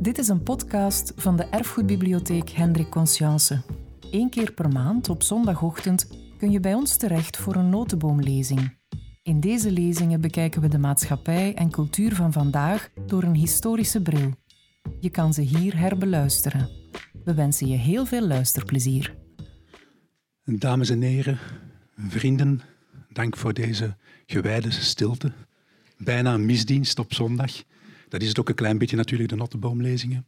Dit is een podcast van de Erfgoedbibliotheek Hendrik Conscience. Eén keer per maand op zondagochtend kun je bij ons terecht voor een notenboomlezing. In deze lezingen bekijken we de maatschappij en cultuur van vandaag door een historische bril. Je kan ze hier herbeluisteren. We wensen je heel veel luisterplezier. Dames en heren, vrienden, dank voor deze gewijde stilte. Bijna misdienst op zondag. Dat is het ook een klein beetje natuurlijk, de Notteboomlezingen.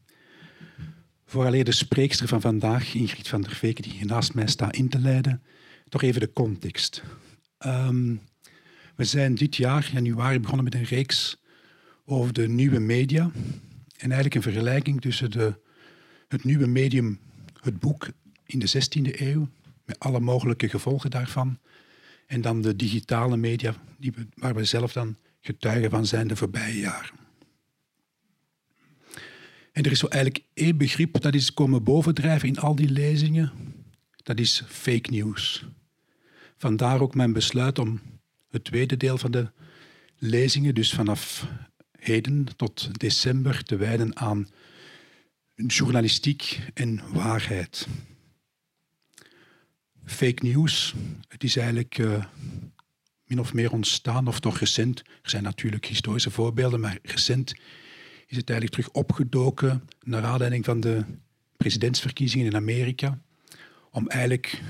Vooraleer de spreekster van vandaag, Ingrid van der Veken, die naast mij staat in te leiden, toch even de context. Um, we zijn dit jaar, januari, begonnen met een reeks over de nieuwe media. En eigenlijk een vergelijking tussen de, het nieuwe medium, het boek in de 16e eeuw, met alle mogelijke gevolgen daarvan, en dan de digitale media, die we, waar we zelf dan getuigen van zijn de voorbije jaren. En er is zo eigenlijk één begrip dat is komen bovendrijven in al die lezingen. Dat is fake news. Vandaar ook mijn besluit om het tweede deel van de lezingen, dus vanaf heden tot december, te wijden aan journalistiek en waarheid. Fake news, het is eigenlijk uh, min of meer ontstaan, of toch recent. Er zijn natuurlijk historische voorbeelden, maar recent is het eigenlijk terug opgedoken naar aanleiding van de presidentsverkiezingen in Amerika. Om eigenlijk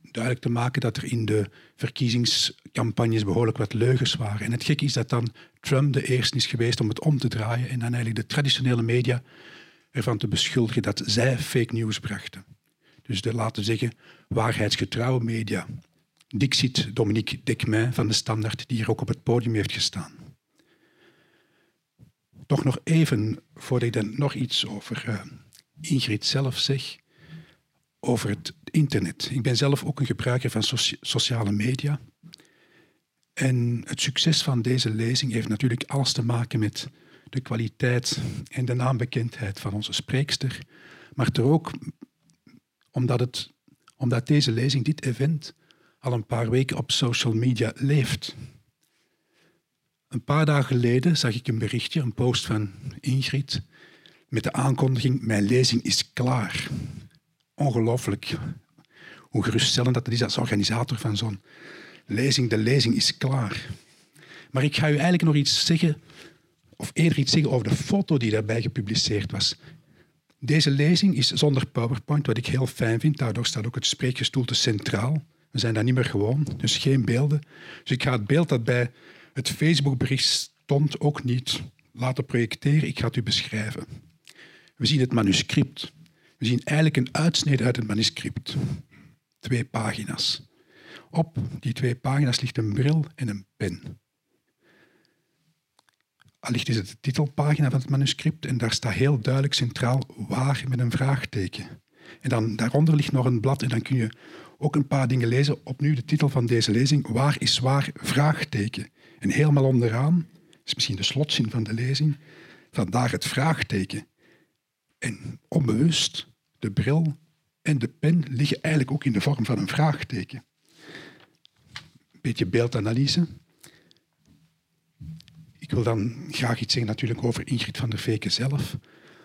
duidelijk te maken dat er in de verkiezingscampagnes behoorlijk wat leugens waren. En het gekke is dat dan Trump de eerste is geweest om het om te draaien en dan eigenlijk de traditionele media ervan te beschuldigen dat zij fake news brachten. Dus de, laten zeggen, waarheidsgetrouwe media. Dixit Dominique Dekmain van de Standaard, die hier ook op het podium heeft gestaan. Toch nog even, voordat ik dan nog iets over uh, Ingrid zelf zeg, over het internet. Ik ben zelf ook een gebruiker van sociale media. En het succes van deze lezing heeft natuurlijk alles te maken met de kwaliteit en de naambekendheid van onze spreekster, maar er ook omdat, het, omdat deze lezing, dit event, al een paar weken op social media leeft. Een paar dagen geleden zag ik een berichtje, een post van Ingrid, met de aankondiging: Mijn lezing is klaar. Ongelooflijk hoe geruststellend dat is als organisator van zo'n lezing. De lezing is klaar. Maar ik ga u eigenlijk nog iets zeggen, of eerder iets zeggen over de foto die daarbij gepubliceerd was. Deze lezing is zonder PowerPoint, wat ik heel fijn vind. Daardoor staat ook het spreekgestoelte centraal. We zijn daar niet meer gewoon, dus geen beelden. Dus ik ga het beeld dat bij het Facebookbericht stond ook niet laten projecteren. Ik ga het u beschrijven. We zien het manuscript. We zien eigenlijk een uitsnede uit het manuscript. Twee pagina's. Op die twee pagina's ligt een bril en een pen. Allicht is het de titelpagina van het manuscript en daar staat heel duidelijk centraal waar met een vraagteken. En dan daaronder ligt nog een blad en dan kun je ook een paar dingen lezen. Opnieuw de titel van deze lezing, Waar is waar? Vraagteken. En helemaal onderaan, is misschien de slotzin van de lezing, vandaar het vraagteken. En onbewust, de bril en de pen liggen eigenlijk ook in de vorm van een vraagteken. Een beetje beeldanalyse. Ik wil dan graag iets zeggen natuurlijk over Ingrid van der Veken zelf.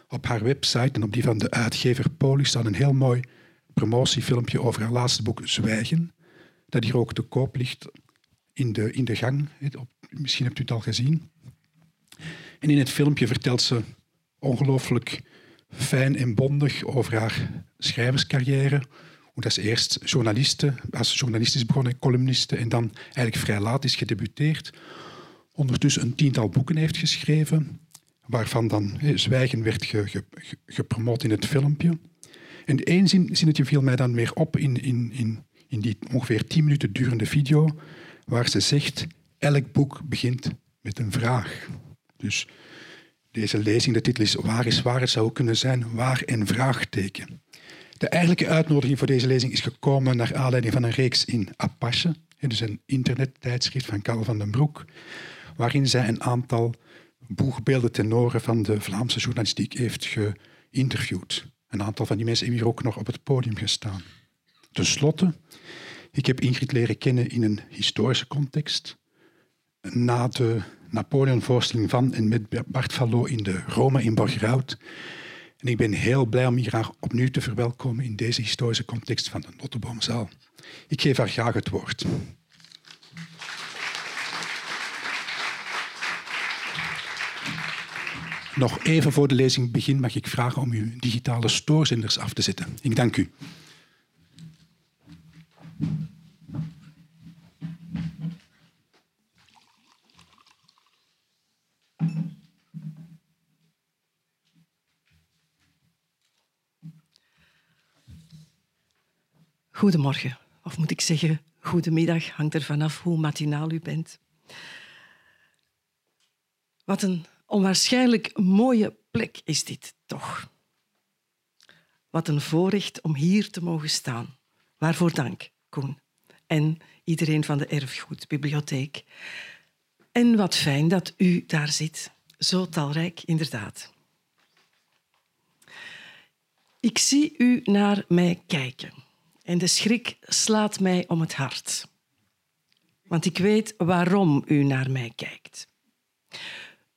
Op haar website en op die van de uitgever Polis staat een heel mooi promotiefilmpje over haar laatste boek Zwijgen, dat hier ook te koop ligt in de, in de gang. Misschien hebt u het al gezien. En in het filmpje vertelt ze ongelooflijk fijn en bondig over haar schrijverscarrière. Hoe dat ze eerst journaliste, als journalist is begonnen, columniste, en dan eigenlijk vrij laat is gedebuteerd. Ondertussen een tiental boeken heeft geschreven, waarvan dan Zwijgen werd ge, gepromoot in het filmpje. En één zin, zinnetje viel mij dan meer op in, in, in, in die ongeveer tien minuten durende video, waar ze zegt, elk boek begint met een vraag. Dus deze lezing, de titel is Waar is waar? Het zou kunnen zijn Waar en vraagteken. De eigenlijke uitnodiging voor deze lezing is gekomen naar aanleiding van een reeks in Apache, dus een internettijdschrift van Karel van den Broek, waarin zij een aantal boegbeelden tenoren van de Vlaamse journalistiek heeft geïnterviewd. Een aantal van die mensen hebben hier ook nog op het podium gestaan. Ten slotte, ik heb Ingrid leren kennen in een historische context. Na de Napoleon-voorstelling van en met Bart Fallot in de Rome in Borgerhout. En ik ben heel blij om hier graag opnieuw te verwelkomen in deze historische context van de Notteboomzaal. Ik geef haar graag het woord. Nog even voor de lezing begint mag ik vragen om uw digitale stoorzenders af te zetten. Ik dank u. Goedemorgen, of moet ik zeggen goedemiddag, hangt er vanaf hoe matinaal u bent. Wat een onwaarschijnlijk mooie plek is dit toch. Wat een voorrecht om hier te mogen staan. Waarvoor dank, Koen. En iedereen van de Erfgoedbibliotheek. En wat fijn dat u daar zit. Zo talrijk, inderdaad. Ik zie u naar mij kijken en de schrik slaat mij om het hart. Want ik weet waarom u naar mij kijkt.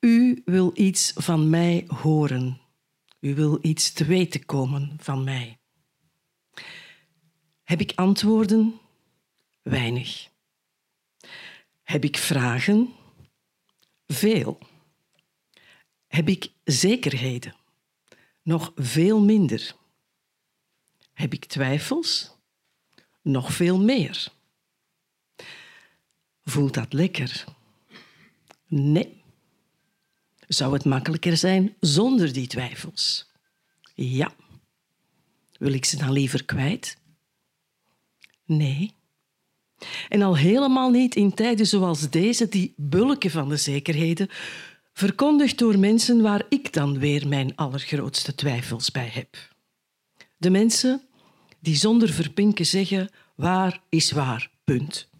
U wil iets van mij horen. U wil iets te weten komen van mij. Heb ik antwoorden? Weinig. Heb ik vragen? Veel. Heb ik zekerheden? Nog veel minder. Heb ik twijfels? Nog veel meer. Voelt dat lekker? Nee. Zou het makkelijker zijn zonder die twijfels? Ja. Wil ik ze dan liever kwijt? Nee. En al helemaal niet in tijden zoals deze, die bulken van de zekerheden, verkondigd door mensen waar ik dan weer mijn allergrootste twijfels bij heb. De mensen die zonder verpinken zeggen waar is waar, punt.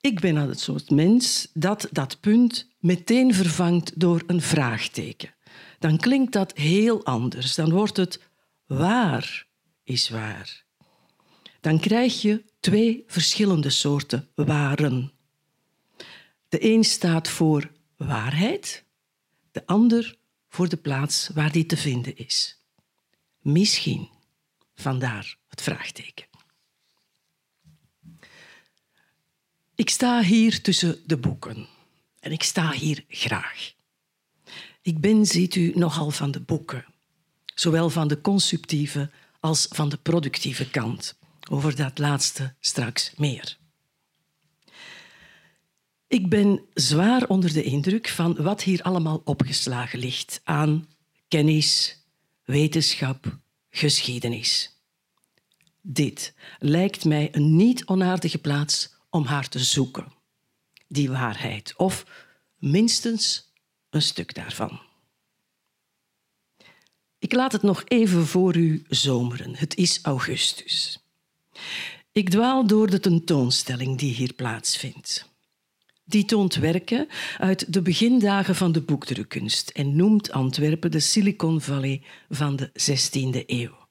Ik ben het soort mens dat dat punt meteen vervangt door een vraagteken. Dan klinkt dat heel anders. Dan wordt het waar is waar. Dan krijg je twee verschillende soorten waren. De een staat voor waarheid, de ander voor de plaats waar die te vinden is. Misschien. Vandaar het vraagteken. Ik sta hier tussen de boeken en ik sta hier graag. Ik ben, ziet u, nogal van de boeken, zowel van de consumptieve als van de productieve kant. Over dat laatste straks meer. Ik ben zwaar onder de indruk van wat hier allemaal opgeslagen ligt aan kennis, wetenschap, geschiedenis. Dit lijkt mij een niet onaardige plaats om haar te zoeken, die waarheid, of minstens een stuk daarvan. Ik laat het nog even voor u zomeren. Het is augustus. Ik dwaal door de tentoonstelling die hier plaatsvindt. Die toont werken uit de begindagen van de boekdrukkunst en noemt Antwerpen de Silicon Valley van de 16e eeuw.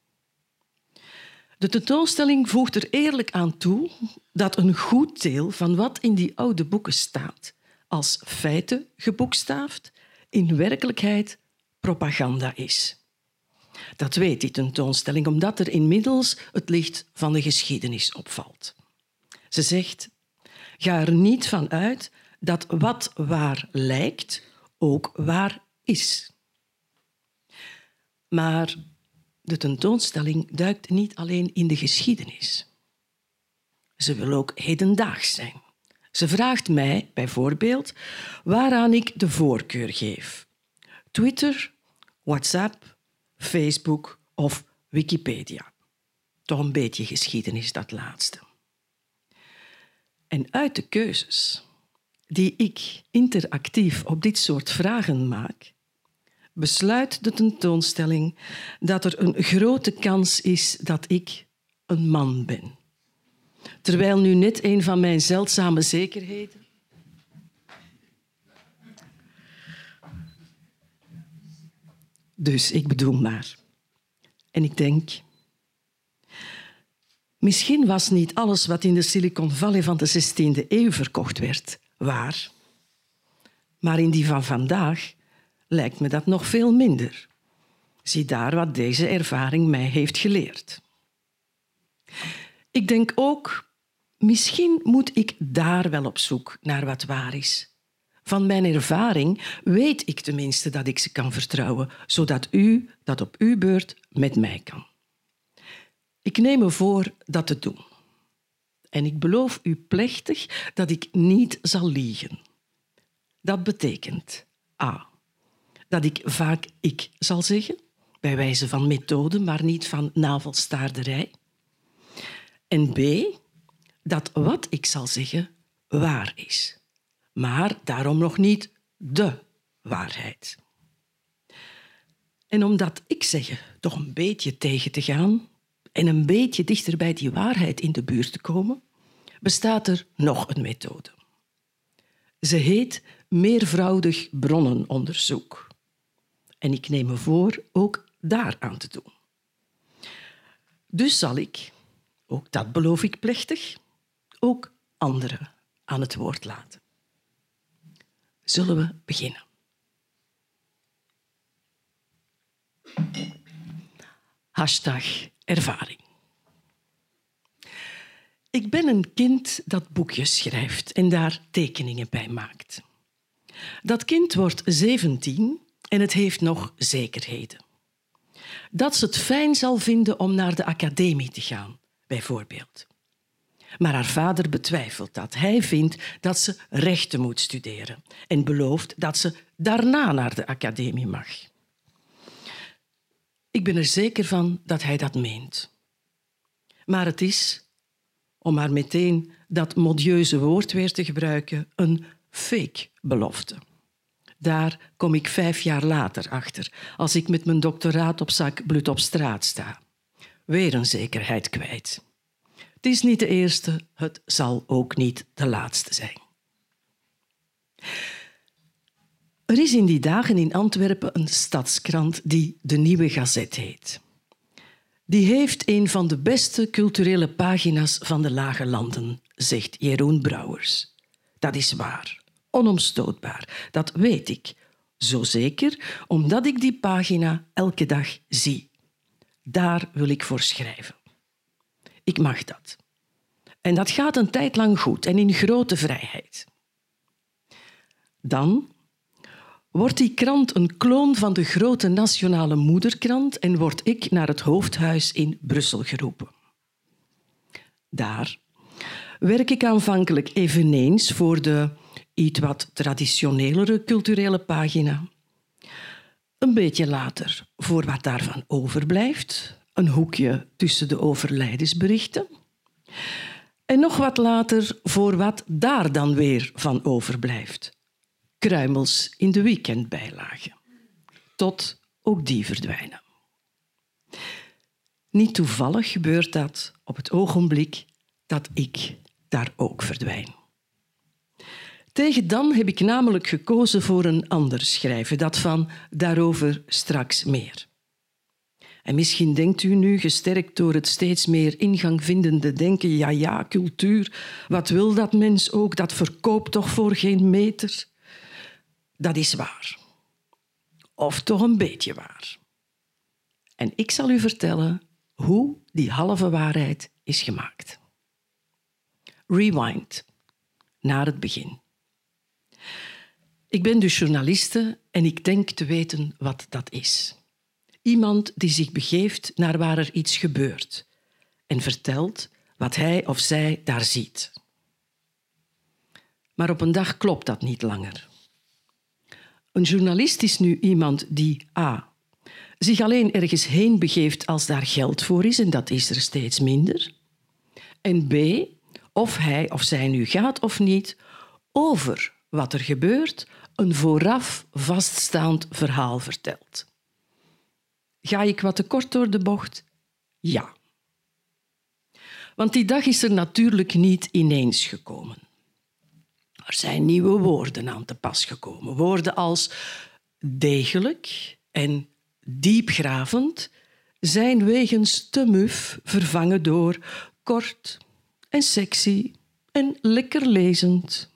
De tentoonstelling voegt er eerlijk aan toe dat een goed deel van wat in die oude boeken staat, als feiten geboekstaafd, in werkelijkheid propaganda is. Dat weet die tentoonstelling omdat er inmiddels het licht van de geschiedenis opvalt. Ze zegt: ga er niet van uit dat wat waar lijkt ook waar is. Maar de tentoonstelling duikt niet alleen in de geschiedenis. Ze wil ook hedendaags zijn. Ze vraagt mij bijvoorbeeld waaraan ik de voorkeur geef. Twitter, WhatsApp, Facebook of Wikipedia. Toch een beetje geschiedenis, dat laatste. En uit de keuzes die ik interactief op dit soort vragen maak, besluit de tentoonstelling dat er een grote kans is dat ik een man ben. Terwijl nu net een van mijn zeldzame zekerheden. Dus ik bedoel maar. En ik denk. Misschien was niet alles wat in de Silicon Valley van de 16e eeuw verkocht werd waar. Maar in die van vandaag lijkt me dat nog veel minder. Zie daar wat deze ervaring mij heeft geleerd. Ik denk ook, misschien moet ik daar wel op zoek naar wat waar is. Van mijn ervaring weet ik tenminste dat ik ze kan vertrouwen, zodat u dat op uw beurt met mij kan. Ik neem me voor dat te doen. En ik beloof u plechtig dat ik niet zal liegen. Dat betekent A. Dat ik vaak ik zal zeggen, bij wijze van methode, maar niet van navelstaarderij. En B. Dat wat ik zal zeggen waar is, maar daarom nog niet de waarheid. En om dat ik zeggen toch een beetje tegen te gaan en een beetje dichter bij die waarheid in de buurt te komen, bestaat er nog een methode. Ze heet meervoudig bronnenonderzoek. En ik neem me voor ook daar aan te doen. Dus zal ik, ook dat beloof ik plechtig, ook anderen aan het woord laten. Zullen we beginnen? Hashtag ervaring. Ik ben een kind dat boekjes schrijft en daar tekeningen bij maakt. Dat kind wordt 17 en het heeft nog zekerheden. Dat ze het fijn zal vinden om naar de academie te gaan, bijvoorbeeld. Maar haar vader betwijfelt dat. Hij vindt dat ze rechten moet studeren en belooft dat ze daarna naar de academie mag. Ik ben er zeker van dat hij dat meent. Maar het is, om maar meteen dat modieuze woord weer te gebruiken, een fake belofte. Daar kom ik vijf jaar later achter, als ik met mijn doctoraat op zak bloed op straat sta. Weer een zekerheid kwijt. Het is niet de eerste, het zal ook niet de laatste zijn. Er is in die dagen in Antwerpen een stadskrant die De Nieuwe Gazet heet. Die heeft een van de beste culturele pagina's van de Lage Landen, zegt Jeroen Brouwers. Dat is waar, onomstootbaar, dat weet ik. Zo zeker omdat ik die pagina elke dag zie. Daar wil ik voor schrijven. Ik mag dat. En dat gaat een tijd lang goed en in grote vrijheid. Dan wordt die krant een kloon van de grote nationale moederkrant en word ik naar het hoofdhuis in Brussel geroepen. Daar werk ik aanvankelijk eveneens voor de iets wat traditionelere culturele pagina. Een beetje later voor wat daarvan overblijft, een hoekje tussen de overlijdensberichten. En nog wat later voor wat daar dan weer van overblijft kruimels in de weekendbijlage. Tot ook die verdwijnen. Niet toevallig gebeurt dat op het ogenblik dat ik daar ook verdwijn. Tegen dan heb ik namelijk gekozen voor een ander schrijven, dat van daarover straks meer. En misschien denkt u nu, gesterkt door het steeds meer ingang vindende denken, ja ja, cultuur, wat wil dat mens ook, dat verkoopt toch voor geen meter? Dat is waar. Of toch een beetje waar. En ik zal u vertellen hoe die halve waarheid is gemaakt. Rewind, naar het begin. Ik ben dus journaliste en ik denk te weten wat dat is. Iemand die zich begeeft naar waar er iets gebeurt en vertelt wat hij of zij daar ziet. Maar op een dag klopt dat niet langer. Een journalist is nu iemand die A. zich alleen ergens heen begeeft als daar geld voor is, en dat is er steeds minder. En B. of hij of zij nu gaat of niet, over wat er gebeurt, een vooraf vaststaand verhaal vertelt. Ga ik wat te kort door de bocht? Ja. Want die dag is er natuurlijk niet ineens gekomen. Er zijn nieuwe woorden aan te pas gekomen. Woorden als degelijk en diepgravend zijn wegens te muf vervangen door kort en sexy en lekker lezend.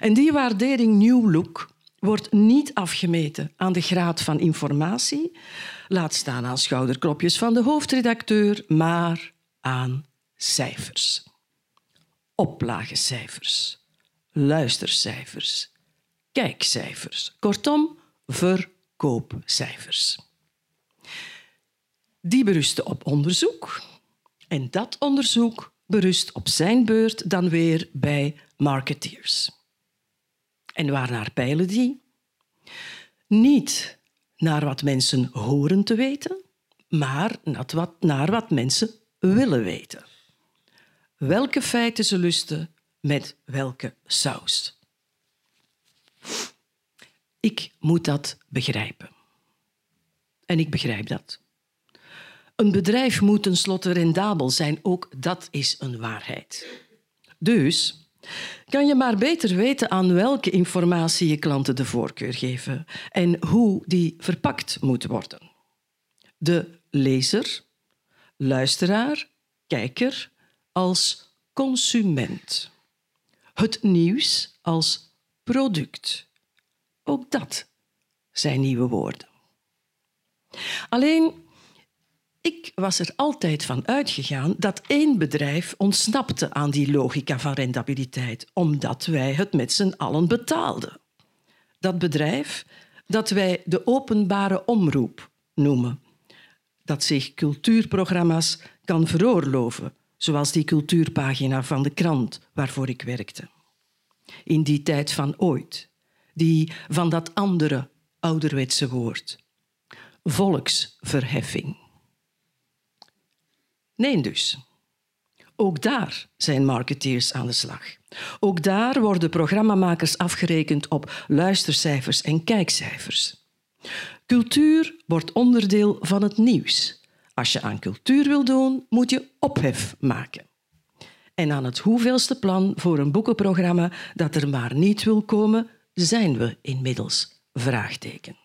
En die waardering New Look wordt niet afgemeten aan de graad van informatie, laat staan aan schouderklopjes van de hoofdredacteur, maar aan cijfers. Oplagecijfers, luistercijfers, kijkcijfers, kortom verkoopcijfers. Die berusten op onderzoek en dat onderzoek berust op zijn beurt dan weer bij marketeers. En waarnaar peilen die? Niet naar wat mensen horen te weten, maar naar wat mensen willen weten. Welke feiten ze lusten met welke saus. Ik moet dat begrijpen. En ik begrijp dat. Een bedrijf moet tenslotte rendabel zijn, ook dat is een waarheid. Dus kan je maar beter weten aan welke informatie je klanten de voorkeur geven en hoe die verpakt moet worden. De lezer, luisteraar, kijker als consument. Het nieuws als product. Ook dat zijn nieuwe woorden. Alleen ik was er altijd van uitgegaan dat één bedrijf ontsnapte aan die logica van rendabiliteit, omdat wij het met z'n allen betaalden. Dat bedrijf dat wij de openbare omroep noemen, dat zich cultuurprogramma's kan veroorloven, zoals die cultuurpagina van de krant waarvoor ik werkte. In die tijd van ooit, die van dat andere ouderwetse woord, volksverheffing. Nee dus. Ook daar zijn marketeers aan de slag. Ook daar worden programmamakers afgerekend op luistercijfers en kijkcijfers. Cultuur wordt onderdeel van het nieuws. Als je aan cultuur wil doen, moet je ophef maken. En aan het hoeveelste plan voor een boekenprogramma dat er maar niet wil komen, zijn we inmiddels vraagteken.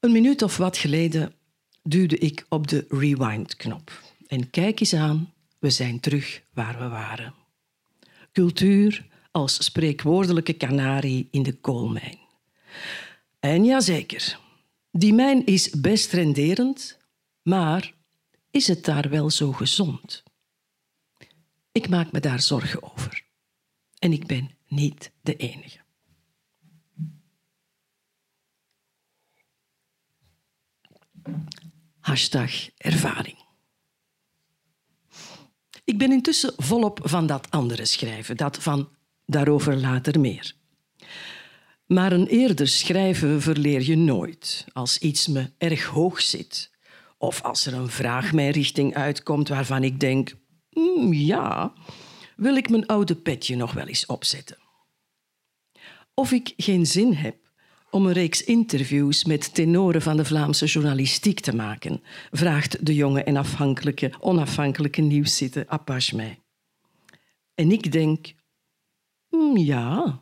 Een minuut of wat geleden duwde ik op de rewind-knop. En kijk eens aan, we zijn terug waar we waren. Cultuur als spreekwoordelijke kanarie in de koolmijn. En ja, zeker, die mijn is best renderend, maar is het daar wel zo gezond? Ik maak me daar zorgen over. En ik ben niet de enige. Hashtag ervaring. Ik ben intussen volop van dat andere schrijven, dat van daarover later meer. Maar een eerder schrijven verleer je nooit als iets me erg hoog zit. Of als er een vraag mijn richting uitkomt waarvan ik denk: mm, ja, wil ik mijn oude petje nog wel eens opzetten. Of ik geen zin heb om een reeks interviews met tenoren van de Vlaamse journalistiek te maken, vraagt de jonge en afhankelijke, onafhankelijke nieuwszitter Apache mij. En ik denk, mm, ja.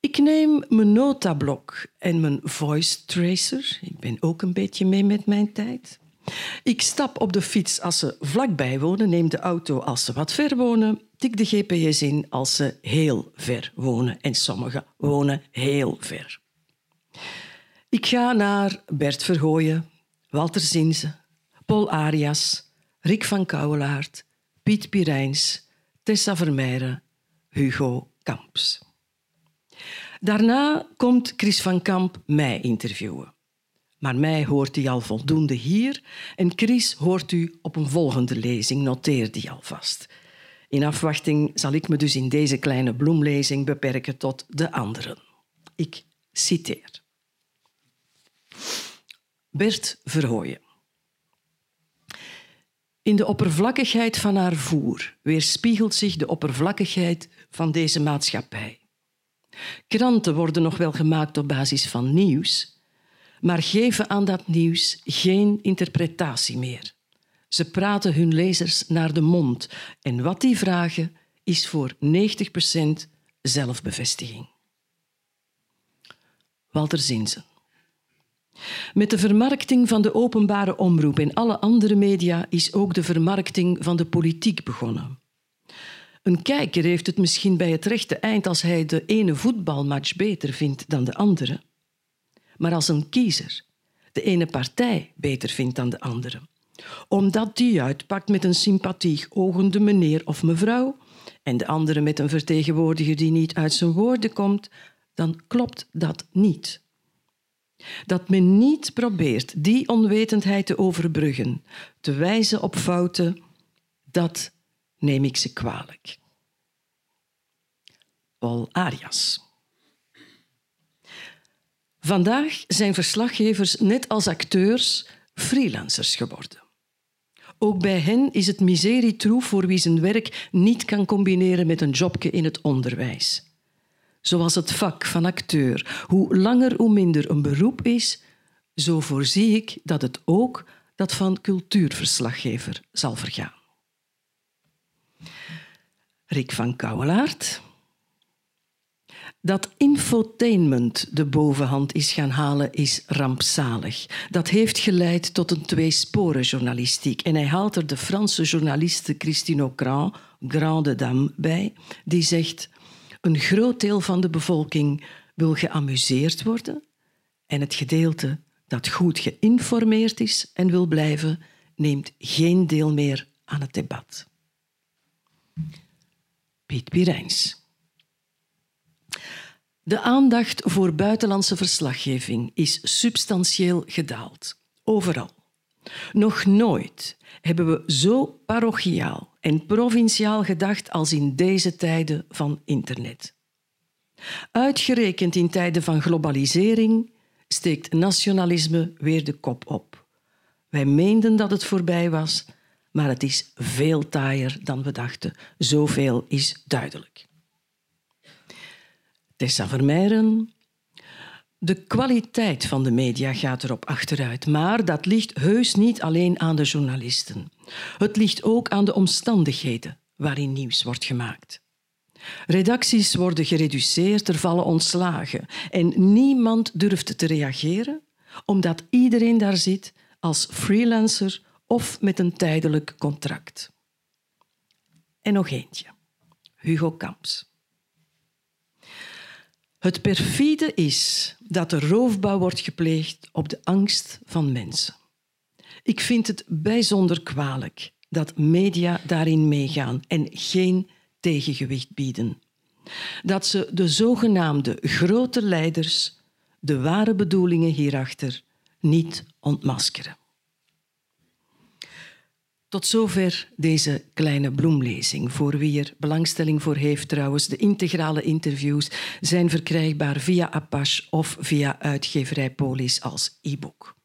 Ik neem mijn notablok en mijn voice tracer. Ik ben ook een beetje mee met mijn tijd. Ik stap op de fiets als ze vlakbij wonen, neem de auto als ze wat ver wonen, tik de GPS in als ze heel ver wonen. En sommigen wonen heel ver. Ik ga naar Bert Verhooyen, Walter Zinze, Paul Arias, Rick van Kouwelaert, Piet Pirijns, Tessa Vermeijren, Hugo Kamps. Daarna komt Chris van Kamp mij interviewen. Maar mij hoort hij al voldoende hier en Chris hoort u op een volgende lezing. Noteer die alvast. In afwachting zal ik me dus in deze kleine bloemlezing beperken tot de anderen. Ik citeer. Bert Verhooyen. In de oppervlakkigheid van haar voer weerspiegelt zich de oppervlakkigheid van deze maatschappij. Kranten worden nog wel gemaakt op basis van nieuws, maar geven aan dat nieuws geen interpretatie meer. Ze praten hun lezers naar de mond en wat die vragen is voor 90% zelfbevestiging. Walter Zinzen. Met de vermarkting van de openbare omroep en alle andere media is ook de vermarkting van de politiek begonnen. Een kijker heeft het misschien bij het rechte eind als hij de ene voetbalmatch beter vindt dan de andere. Maar als een kiezer de ene partij beter vindt dan de andere, omdat die uitpakt met een sympathiek ogende meneer of mevrouw en de andere met een vertegenwoordiger die niet uit zijn woorden komt, dan klopt dat niet. Dat men niet probeert die onwetendheid te overbruggen, te wijzen op fouten, dat neem ik ze kwalijk. Paul Arias. Vandaag zijn verslaggevers, net als acteurs, freelancers geworden. Ook bij hen is het miserietroef voor wie zijn werk niet kan combineren met een jobje in het onderwijs. Zoals het vak van acteur hoe langer hoe minder een beroep is, zo voorzie ik dat het ook dat van cultuurverslaggever zal vergaan. Rick van Kouwelaert. Dat infotainment de bovenhand is gaan halen, is rampzalig. Dat heeft geleid tot een tweesporenjournalistiek. En hij haalt er de Franse journaliste Christine Ocran, grande dame, bij, die zegt: Een groot deel van de bevolking wil geamuseerd worden en het gedeelte dat goed geïnformeerd is en wil blijven, neemt geen deel meer aan het debat. Piet Pirijns. De aandacht voor buitenlandse verslaggeving is substantieel gedaald. Overal. Nog nooit hebben we zo parochiaal en provinciaal gedacht als in deze tijden van internet. Uitgerekend in tijden van globalisering steekt nationalisme weer de kop op. Wij meenden dat het voorbij was, maar het is veel taaier dan we dachten. Zoveel is duidelijk. Tessa Vermeijren. De kwaliteit van de media gaat erop achteruit, maar dat ligt heus niet alleen aan de journalisten. Het ligt ook aan de omstandigheden waarin nieuws wordt gemaakt. Redacties worden gereduceerd, er vallen ontslagen en niemand durft te reageren omdat iedereen daar zit als freelancer of met een tijdelijk contract. En nog eentje. Hugo Kamps. Het perfide is dat er roofbouw wordt gepleegd op de angst van mensen. Ik vind het bijzonder kwalijk dat media daarin meegaan en geen tegengewicht bieden. Dat ze de zogenaamde grote leiders, de ware bedoelingen hierachter, niet ontmaskeren. Tot zover deze kleine bloemlezing. Voor wie er belangstelling voor heeft trouwens, de integrale interviews zijn verkrijgbaar via Apache of via uitgeverij Polis als e-book.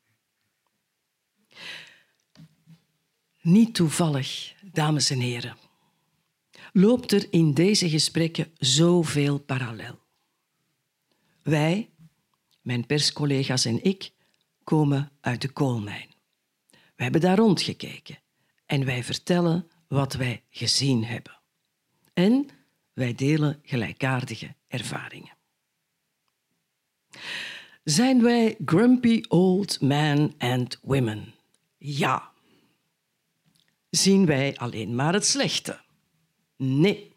Niet toevallig, dames en heren, loopt er in deze gesprekken zoveel parallel. Wij, mijn perscollega's en ik, komen uit de koolmijn. We hebben daar rondgekeken en wij vertellen wat wij gezien hebben. En wij delen gelijkaardige ervaringen. Zijn wij grumpy old men and women? Ja. Zien wij alleen maar het slechte? Nee.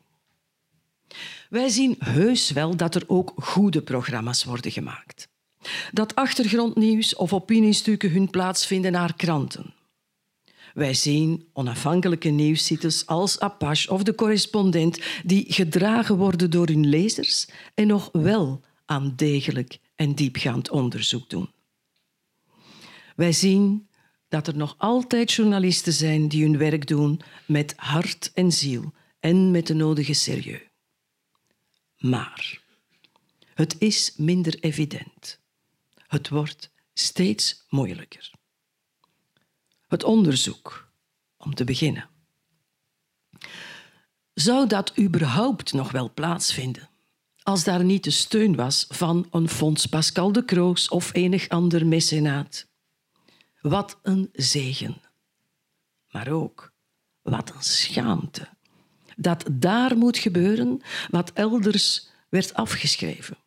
Wij zien heus wel dat er ook goede programma's worden gemaakt. Dat achtergrondnieuws of opiniestukken hun plaats vinden naar kranten. Wij zien onafhankelijke nieuwssites als Apache of de correspondent die gedragen worden door hun lezers en nog wel aan degelijk en diepgaand onderzoek doen. Wij zien dat er nog altijd journalisten zijn die hun werk doen met hart en ziel en met de nodige serieus. Maar het is minder evident. Het wordt steeds moeilijker. Het onderzoek, om te beginnen. Zou dat überhaupt nog wel plaatsvinden? Als daar niet de steun was van een Fonds Pascal de Kroos of enig ander mecenaat. Wat een zegen. Maar ook wat een schaamte. Dat daar moet gebeuren wat elders werd afgeschreven.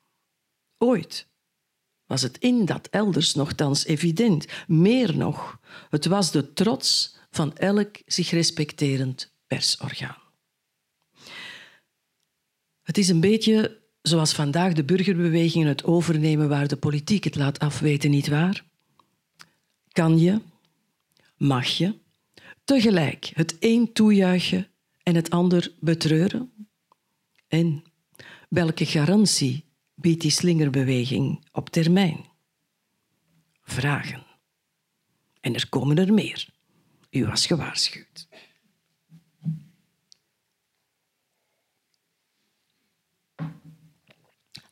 Ooit was het in dat elders nogthans evident. Meer nog, het was de trots van elk zich respecterend persorgaan. Het is een beetje zoals vandaag de burgerbewegingen het overnemen waar de politiek het laat afweten, nietwaar? Kan je, mag je, tegelijk het een toejuichen en het ander betreuren? En welke garantie biedt die slingerbeweging op termijn? Vragen. En er komen er meer. U was gewaarschuwd.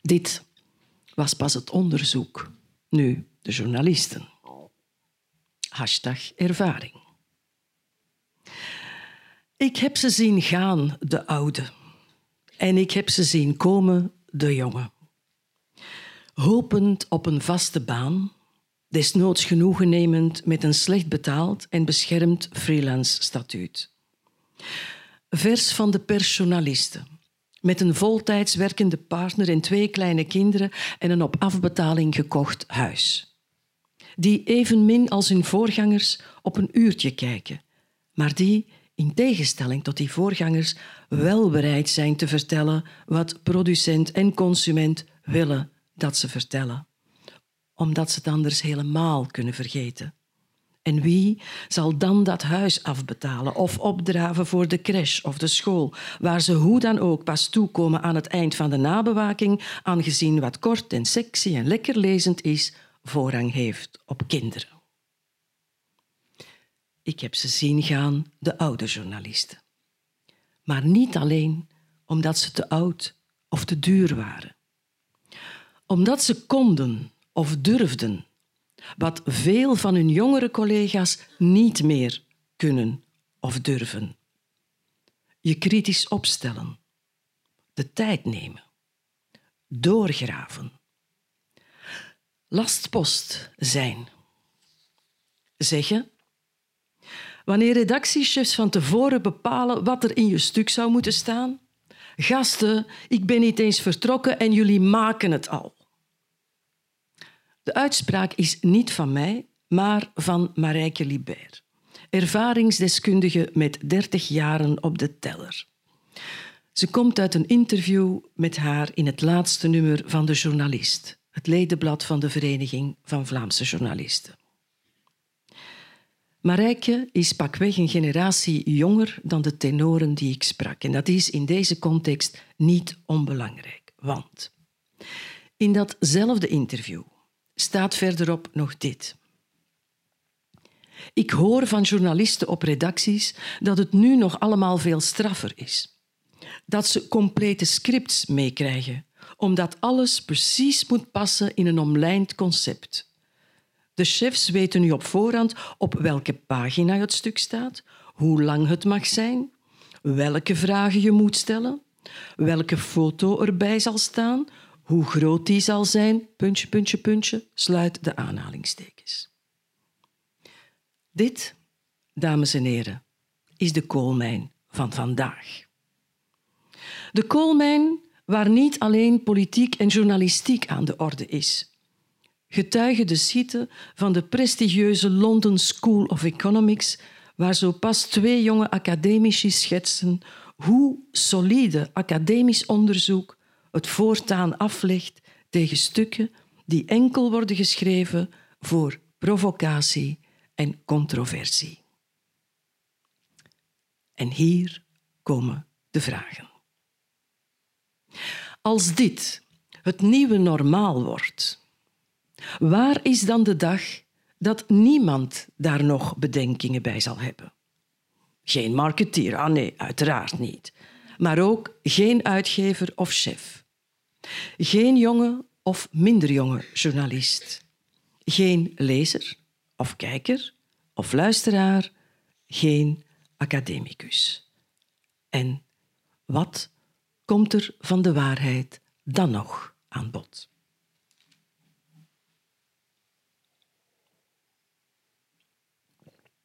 Dit was pas het onderzoek. Nu de journalisten. Hashtag ervaring. Ik heb ze zien gaan, de oude. En ik heb ze zien komen, de jonge. Hopend op een vaste baan, desnoods genoegen nemend met een slecht betaald en beschermd freelance statuut. Vers van de personalisten, met een voltijds werkende partner en twee kleine kinderen en een op afbetaling gekocht huis. Die evenmin als hun voorgangers op een uurtje kijken, maar die, in tegenstelling tot die voorgangers, wel bereid zijn te vertellen wat producent en consument willen dat ze vertellen, omdat ze het anders helemaal kunnen vergeten. En wie zal dan dat huis afbetalen of opdraven voor de crash of de school, waar ze hoe dan ook pas toekomen aan het eind van de nabewaking, aangezien wat kort en sexy en lekker lezend is, voorrang heeft op kinderen? Ik heb ze zien gaan, de oude journalisten. Maar niet alleen omdat ze te oud of te duur waren. Omdat ze konden of durfden wat veel van hun jongere collega's niet meer kunnen of durven. Je kritisch opstellen, de tijd nemen, doorgraven, lastpost zijn, zeggen. Wanneer redactiechefs van tevoren bepalen wat er in je stuk zou moeten staan. Gasten, ik ben niet eens vertrokken en jullie maken het al. De uitspraak is niet van mij, maar van Marijke Libert, ervaringsdeskundige met 30 jaren op de teller. Ze komt uit een interview met haar in het laatste nummer van De Journalist, het ledenblad van de Vereniging van Vlaamse Journalisten. Marijke is pakweg een generatie jonger dan de tenoren die ik sprak. En dat is in deze context niet onbelangrijk. Want in datzelfde interview staat verderop nog dit. Ik hoor van journalisten op redacties dat het nu nog allemaal veel straffer is. Dat ze complete scripts meekrijgen, omdat alles precies moet passen in een omlijnd concept. De chefs weten nu op voorhand op welke pagina het stuk staat, hoe lang het mag zijn, welke vragen je moet stellen, welke foto erbij zal staan, hoe groot die zal zijn, puntje, puntje, puntje, sluit de aanhalingstekens. Dit, dames en heren, is de koolmijn van vandaag. De koolmijn waar niet alleen politiek en journalistiek aan de orde is. Getuige de site van de prestigieuze London School of Economics, waar zo pas twee jonge academici schetsen hoe solide academisch onderzoek het voortaan aflegt tegen stukken die enkel worden geschreven voor provocatie en controversie. En hier komen de vragen. Als dit het nieuwe normaal wordt, waar is dan de dag dat niemand daar nog bedenkingen bij zal hebben? Geen marketeer, ah nee, uiteraard niet. Maar ook geen uitgever of chef. Geen jonge of minder jonge journalist. Geen lezer of kijker of luisteraar. Geen academicus. En wat komt er van de waarheid dan nog aan bod?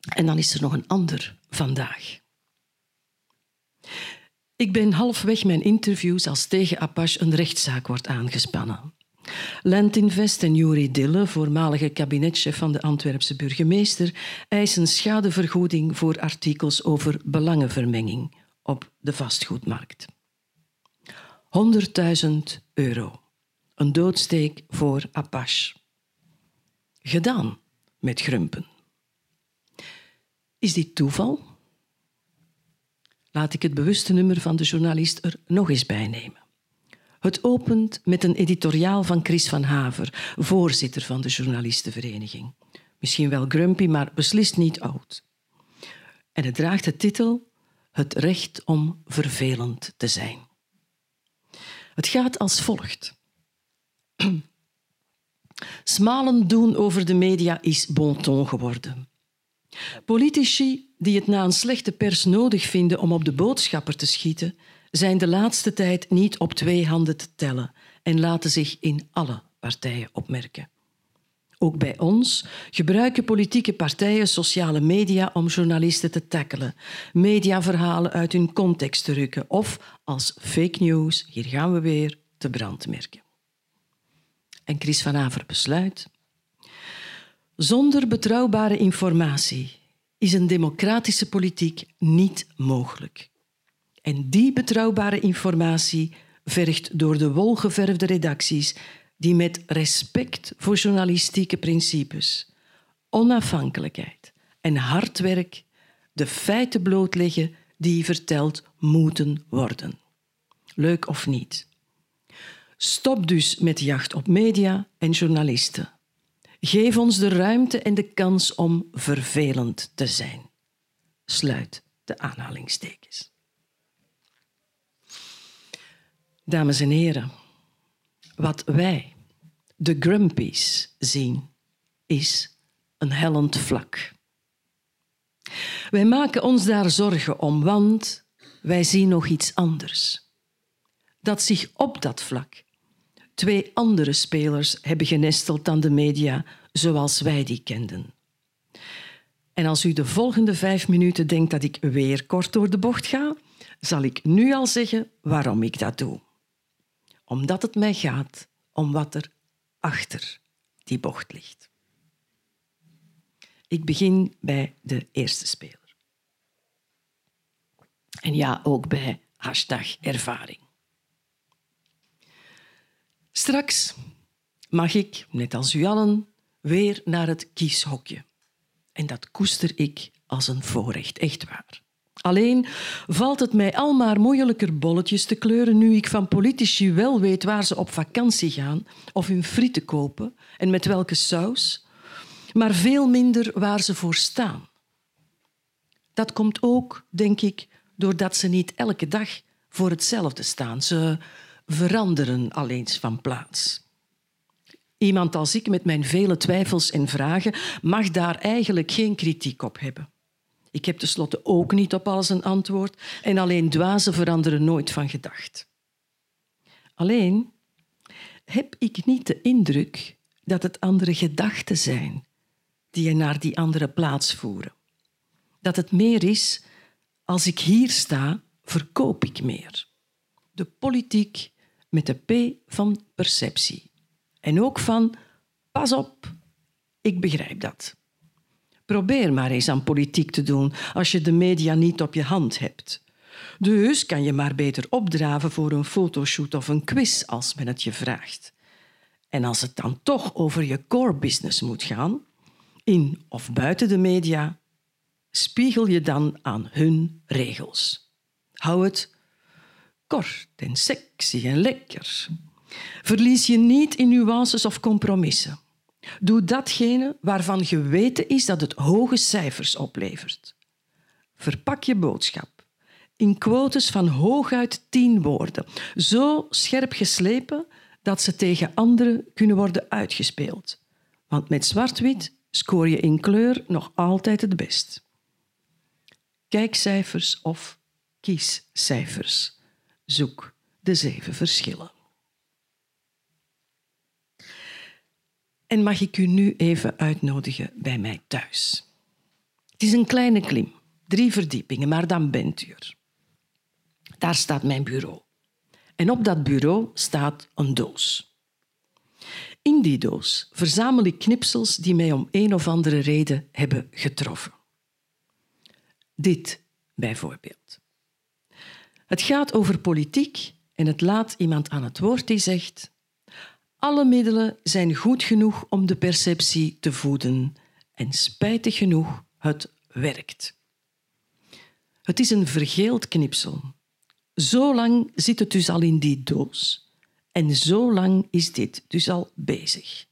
En dan is er nog een ander vandaag. Ik ben halfweg mijn interviews als tegen Apache een rechtszaak wordt aangespannen. Landinvest en Juri Dille, voormalige kabinetchef van de Antwerpse burgemeester, eisen schadevergoeding voor artikels over belangenvermenging op de vastgoedmarkt. 100.000 euro. Een doodsteek voor Apache. Gedaan met Grumpen. Is dit toeval? Laat ik het bewuste nummer van de journalist er nog eens bij nemen. Het opent met een editoriaal van Chris van Haver, voorzitter van de journalistenvereniging. Misschien wel grumpy, maar beslist niet oud. En het draagt de titel Het recht om vervelend te zijn. Het gaat als volgt. Smalen doen over de media is bon ton geworden. Politici die het na een slechte pers nodig vinden om op de boodschapper te schieten, zijn de laatste tijd niet op twee handen te tellen en laten zich in alle partijen opmerken. Ook bij ons gebruiken politieke partijen sociale media om journalisten te tackelen, mediaverhalen uit hun context te rukken of als fake news, hier gaan we weer, te brandmerken. En Chris van Aver besluit. Zonder betrouwbare informatie is een democratische politiek niet mogelijk. En die betrouwbare informatie vergt door de wolgeverfde redacties die met respect voor journalistieke principes, onafhankelijkheid en hard werk de feiten blootleggen die verteld moeten worden. Leuk of niet. Stop dus met de jacht op media en journalisten. Geef ons de ruimte en de kans om vervelend te zijn. Sluit de aanhalingstekens. Dames en heren, wat wij, de Grumpies, zien, is een hellend vlak. Wij maken ons daar zorgen om, want wij zien nog iets anders. Dat zich op dat vlak twee andere spelers hebben genesteld dan de media zoals wij die kenden. En als u de volgende vijf minuten denkt dat ik weer kort door de bocht ga, zal ik nu al zeggen waarom ik dat doe. Omdat het mij gaat om wat er achter die bocht ligt. Ik begin bij de eerste speler. En ja, ook bij hashtag ervaring. Straks mag ik, net als u allen, weer naar het kieshokje. En dat koester ik als een voorrecht, echt waar. Alleen valt het mij al maar moeilijker bolletjes te kleuren nu ik van politici wel weet waar ze op vakantie gaan of hun frieten kopen en met welke saus, maar veel minder waar ze voor staan. Dat komt ook, denk ik, doordat ze niet elke dag voor hetzelfde staan. Ze veranderen al eens van plaats. Iemand als ik met mijn vele twijfels en vragen mag daar eigenlijk geen kritiek op hebben. Ik heb tenslotte ook niet op alles een antwoord en alleen dwazen veranderen nooit van gedacht. Alleen heb ik niet de indruk dat het andere gedachten zijn die je naar die andere plaats voeren. Dat het meer is, als ik hier sta, verkoop ik meer. De politiek met de P van perceptie. En ook van pas op, ik begrijp dat. Probeer maar eens aan politiek te doen als je de media niet op je hand hebt. Dus kan je maar beter opdraven voor een fotoshoot of een quiz als men het je vraagt. En als het dan toch over je core business moet gaan, in of buiten de media, spiegel je dan aan hun regels. Hou het kort en sexy en lekker. Verlies je niet in nuances of compromissen. Doe datgene waarvan geweten is dat het hoge cijfers oplevert. Verpak je boodschap in quotes van hooguit tien woorden, zo scherp geslepen dat ze tegen anderen kunnen worden uitgespeeld. Want met zwart-wit scoor je in kleur nog altijd het best. Kijkcijfers of kiescijfers. Zoek de zeven verschillen. En mag ik u nu even uitnodigen bij mij thuis? Het is een kleine klim, drie verdiepingen, maar dan bent u er. Daar staat mijn bureau. En op dat bureau staat een doos. In die doos verzamel ik knipsels die mij om een of andere reden hebben getroffen. Dit bijvoorbeeld. Het gaat over politiek En het laat iemand aan het woord die zegt: Alle middelen zijn goed genoeg om de perceptie te voeden. En spijtig genoeg, het werkt. Het is een vergeeld knipsel. Zo lang zit het dus al in die doos. En zo lang is dit dus al bezig.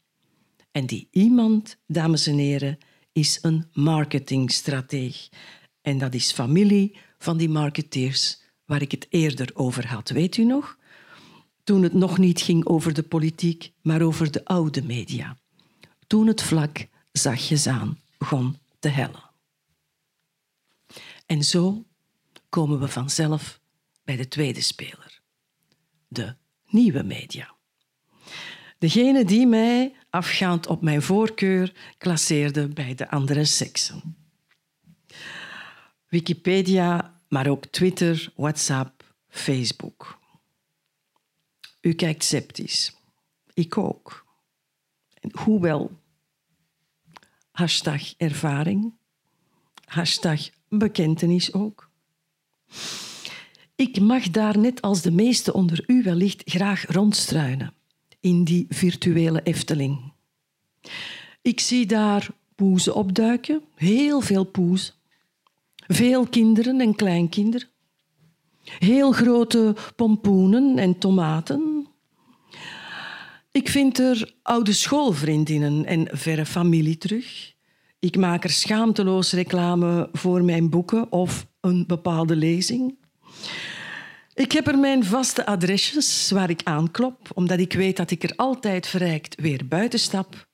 En die iemand, dames en heren, is een marketingstrateeg. En dat is familie van die marketeers waar ik het eerder over had. Weet u nog? Toen het nog niet ging over de politiek, maar over de oude media. Toen het vlak zachtjes aan begon te hellen. En zo komen we vanzelf bij de tweede speler. De nieuwe media. Degene die mij, afgaand op mijn voorkeur, klasseerde bij de andere seksen. Wikipedia, maar ook Twitter, WhatsApp, Facebook. U kijkt sceptisch. Ik ook. Hoewel. Hashtag ervaring. Hashtag bekentenis ook. Ik mag daar net als de meesten onder u wellicht graag rondstruinen in die virtuele Efteling. Ik zie daar poezen opduiken, heel veel poes. Veel kinderen en kleinkinderen. Heel grote pompoenen en tomaten. Ik vind er oude schoolvriendinnen en verre familie terug. Ik maak er schaamteloos reclame voor mijn boeken of een bepaalde lezing. Ik heb er mijn vaste adresjes waar ik aanklop, omdat ik weet dat ik er altijd verrijkt weer buiten stap.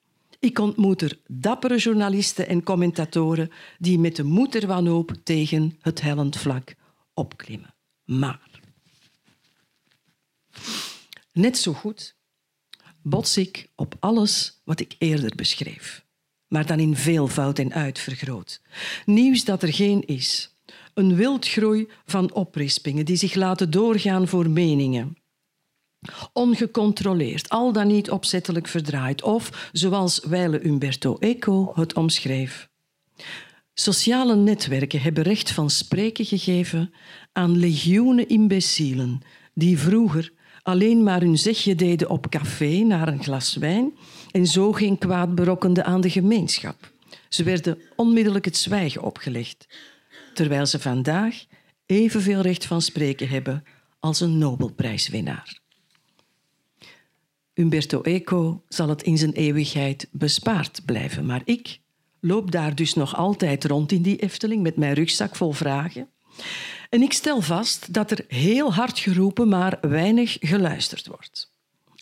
Ik ontmoet er dappere journalisten en commentatoren die met de moed er tegen het hellend vlak opklimmen. Maar net zo goed bots ik op alles wat ik eerder beschreef, maar dan in veelvoud en uitvergroot. Nieuws dat er geen is, een wildgroei van oprispingen die zich laten doorgaan voor meningen. Ongecontroleerd, al dan niet opzettelijk verdraaid of, zoals wijle Umberto Eco het omschreef. Sociale netwerken hebben recht van spreken gegeven aan legioenen imbecielen die vroeger alleen maar hun zegje deden op café naar een glas wijn en zo geen kwaad berokkenden aan de gemeenschap. Ze werden onmiddellijk het zwijgen opgelegd terwijl ze vandaag evenveel recht van spreken hebben als een Nobelprijswinnaar. Umberto Eco zal het in zijn eeuwigheid bespaard blijven, maar ik loop daar dus nog altijd rond in die Efteling met mijn rugzak vol vragen. En ik stel vast dat er heel hard geroepen, maar weinig geluisterd wordt.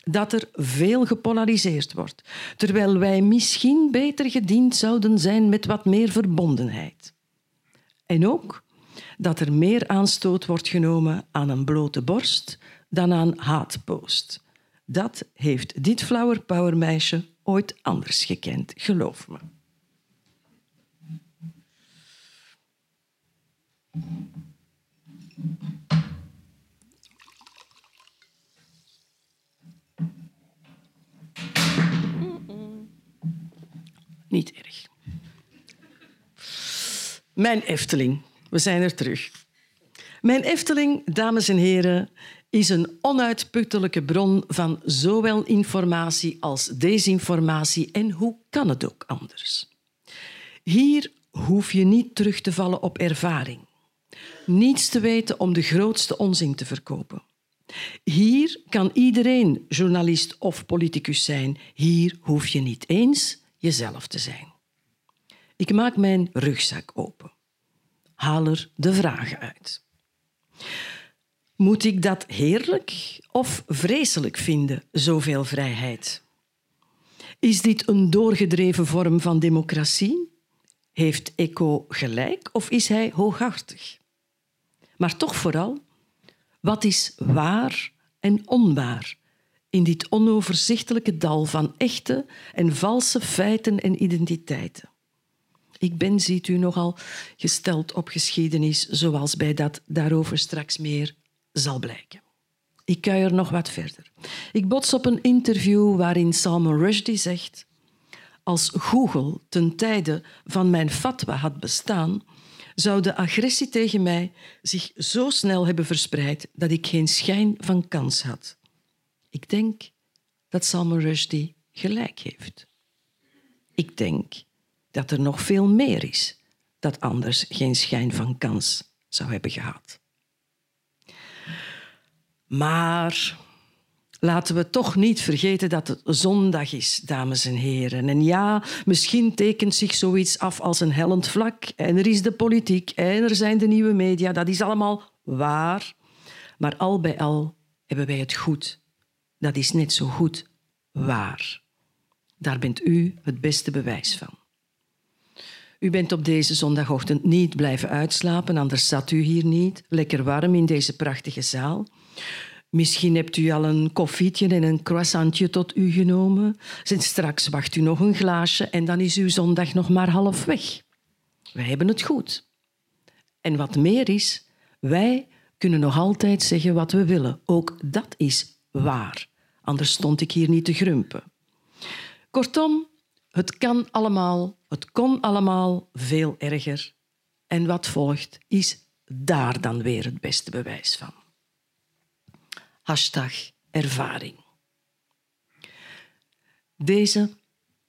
Dat er veel gepolariseerd wordt, terwijl wij misschien beter gediend zouden zijn met wat meer verbondenheid. En ook dat er meer aanstoot wordt genomen aan een blote borst dan aan haatpost. Dat heeft dit flower power meisje ooit anders gekend, geloof me. Niet erg. Mijn Efteling. We zijn er terug. Mijn Efteling, dames en heren, is een onuitputtelijke bron van zowel informatie als desinformatie. En hoe kan het ook anders? Hier hoef je niet terug te vallen op ervaring. Niets te weten om de grootste onzin te verkopen. Hier kan iedereen journalist of politicus zijn. Hier hoef je niet eens jezelf te zijn. Ik maak mijn rugzak open. Haal er de vragen uit. Moet ik dat heerlijk of vreselijk vinden, zoveel vrijheid? Is dit een doorgedreven vorm van democratie? Heeft Eco gelijk of is hij hooghartig? Maar toch vooral, wat is waar en onwaar in dit onoverzichtelijke dal van echte en valse feiten en identiteiten? Ik ben, ziet u, nogal gesteld op geschiedenis, zoals bij dat daarover straks meer zal blijken. Ik kuier nog wat verder. Ik bots op een interview waarin Salman Rushdie zegt... Als Google ten tijde van mijn fatwa had bestaan, zou de agressie tegen mij zich zo snel hebben verspreid dat ik geen schijn van kans had. Ik denk dat Salman Rushdie gelijk heeft. Ik denk dat er nog veel meer is dat anders geen schijn van kans zou hebben gehad. Maar laten we toch niet vergeten dat het zondag is, dames en heren. En ja, misschien tekent zich zoiets af als een hellend vlak. En er is de politiek en er zijn de nieuwe media. Dat is allemaal waar. Maar al bij al hebben wij het goed. Dat is net zo goed waar. Daar bent u het beste bewijs van. U bent op deze zondagochtend niet blijven uitslapen, anders zat u hier niet, lekker warm in deze prachtige zaal. Misschien hebt u al een koffietje en een croissantje tot u genomen. Sinds straks wacht u nog een glaasje en dan is uw zondag nog maar half weg. Wij hebben het goed. En wat meer is, wij kunnen nog altijd zeggen wat we willen. Ook dat is waar. Anders stond ik hier niet te grumpen. Kortom, het kan allemaal, het kon allemaal veel erger. En wat volgt is daar dan weer het beste bewijs van. Hashtag ervaring. Deze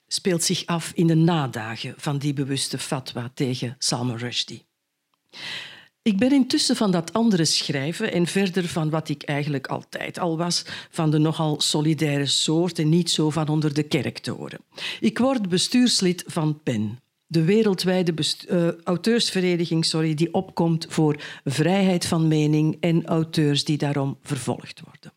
speelt zich af in de nadagen van die bewuste fatwa tegen Salman Rushdie. Ik ben intussen van dat andere schrijven en verder van wat ik eigenlijk altijd al was, van de nogal solidaire soort en niet zo van onder de kerktoren. Ik word bestuurslid van PEN, de wereldwijde uh, auteursvereniging sorry, die opkomt voor vrijheid van mening en auteurs die daarom vervolgd worden.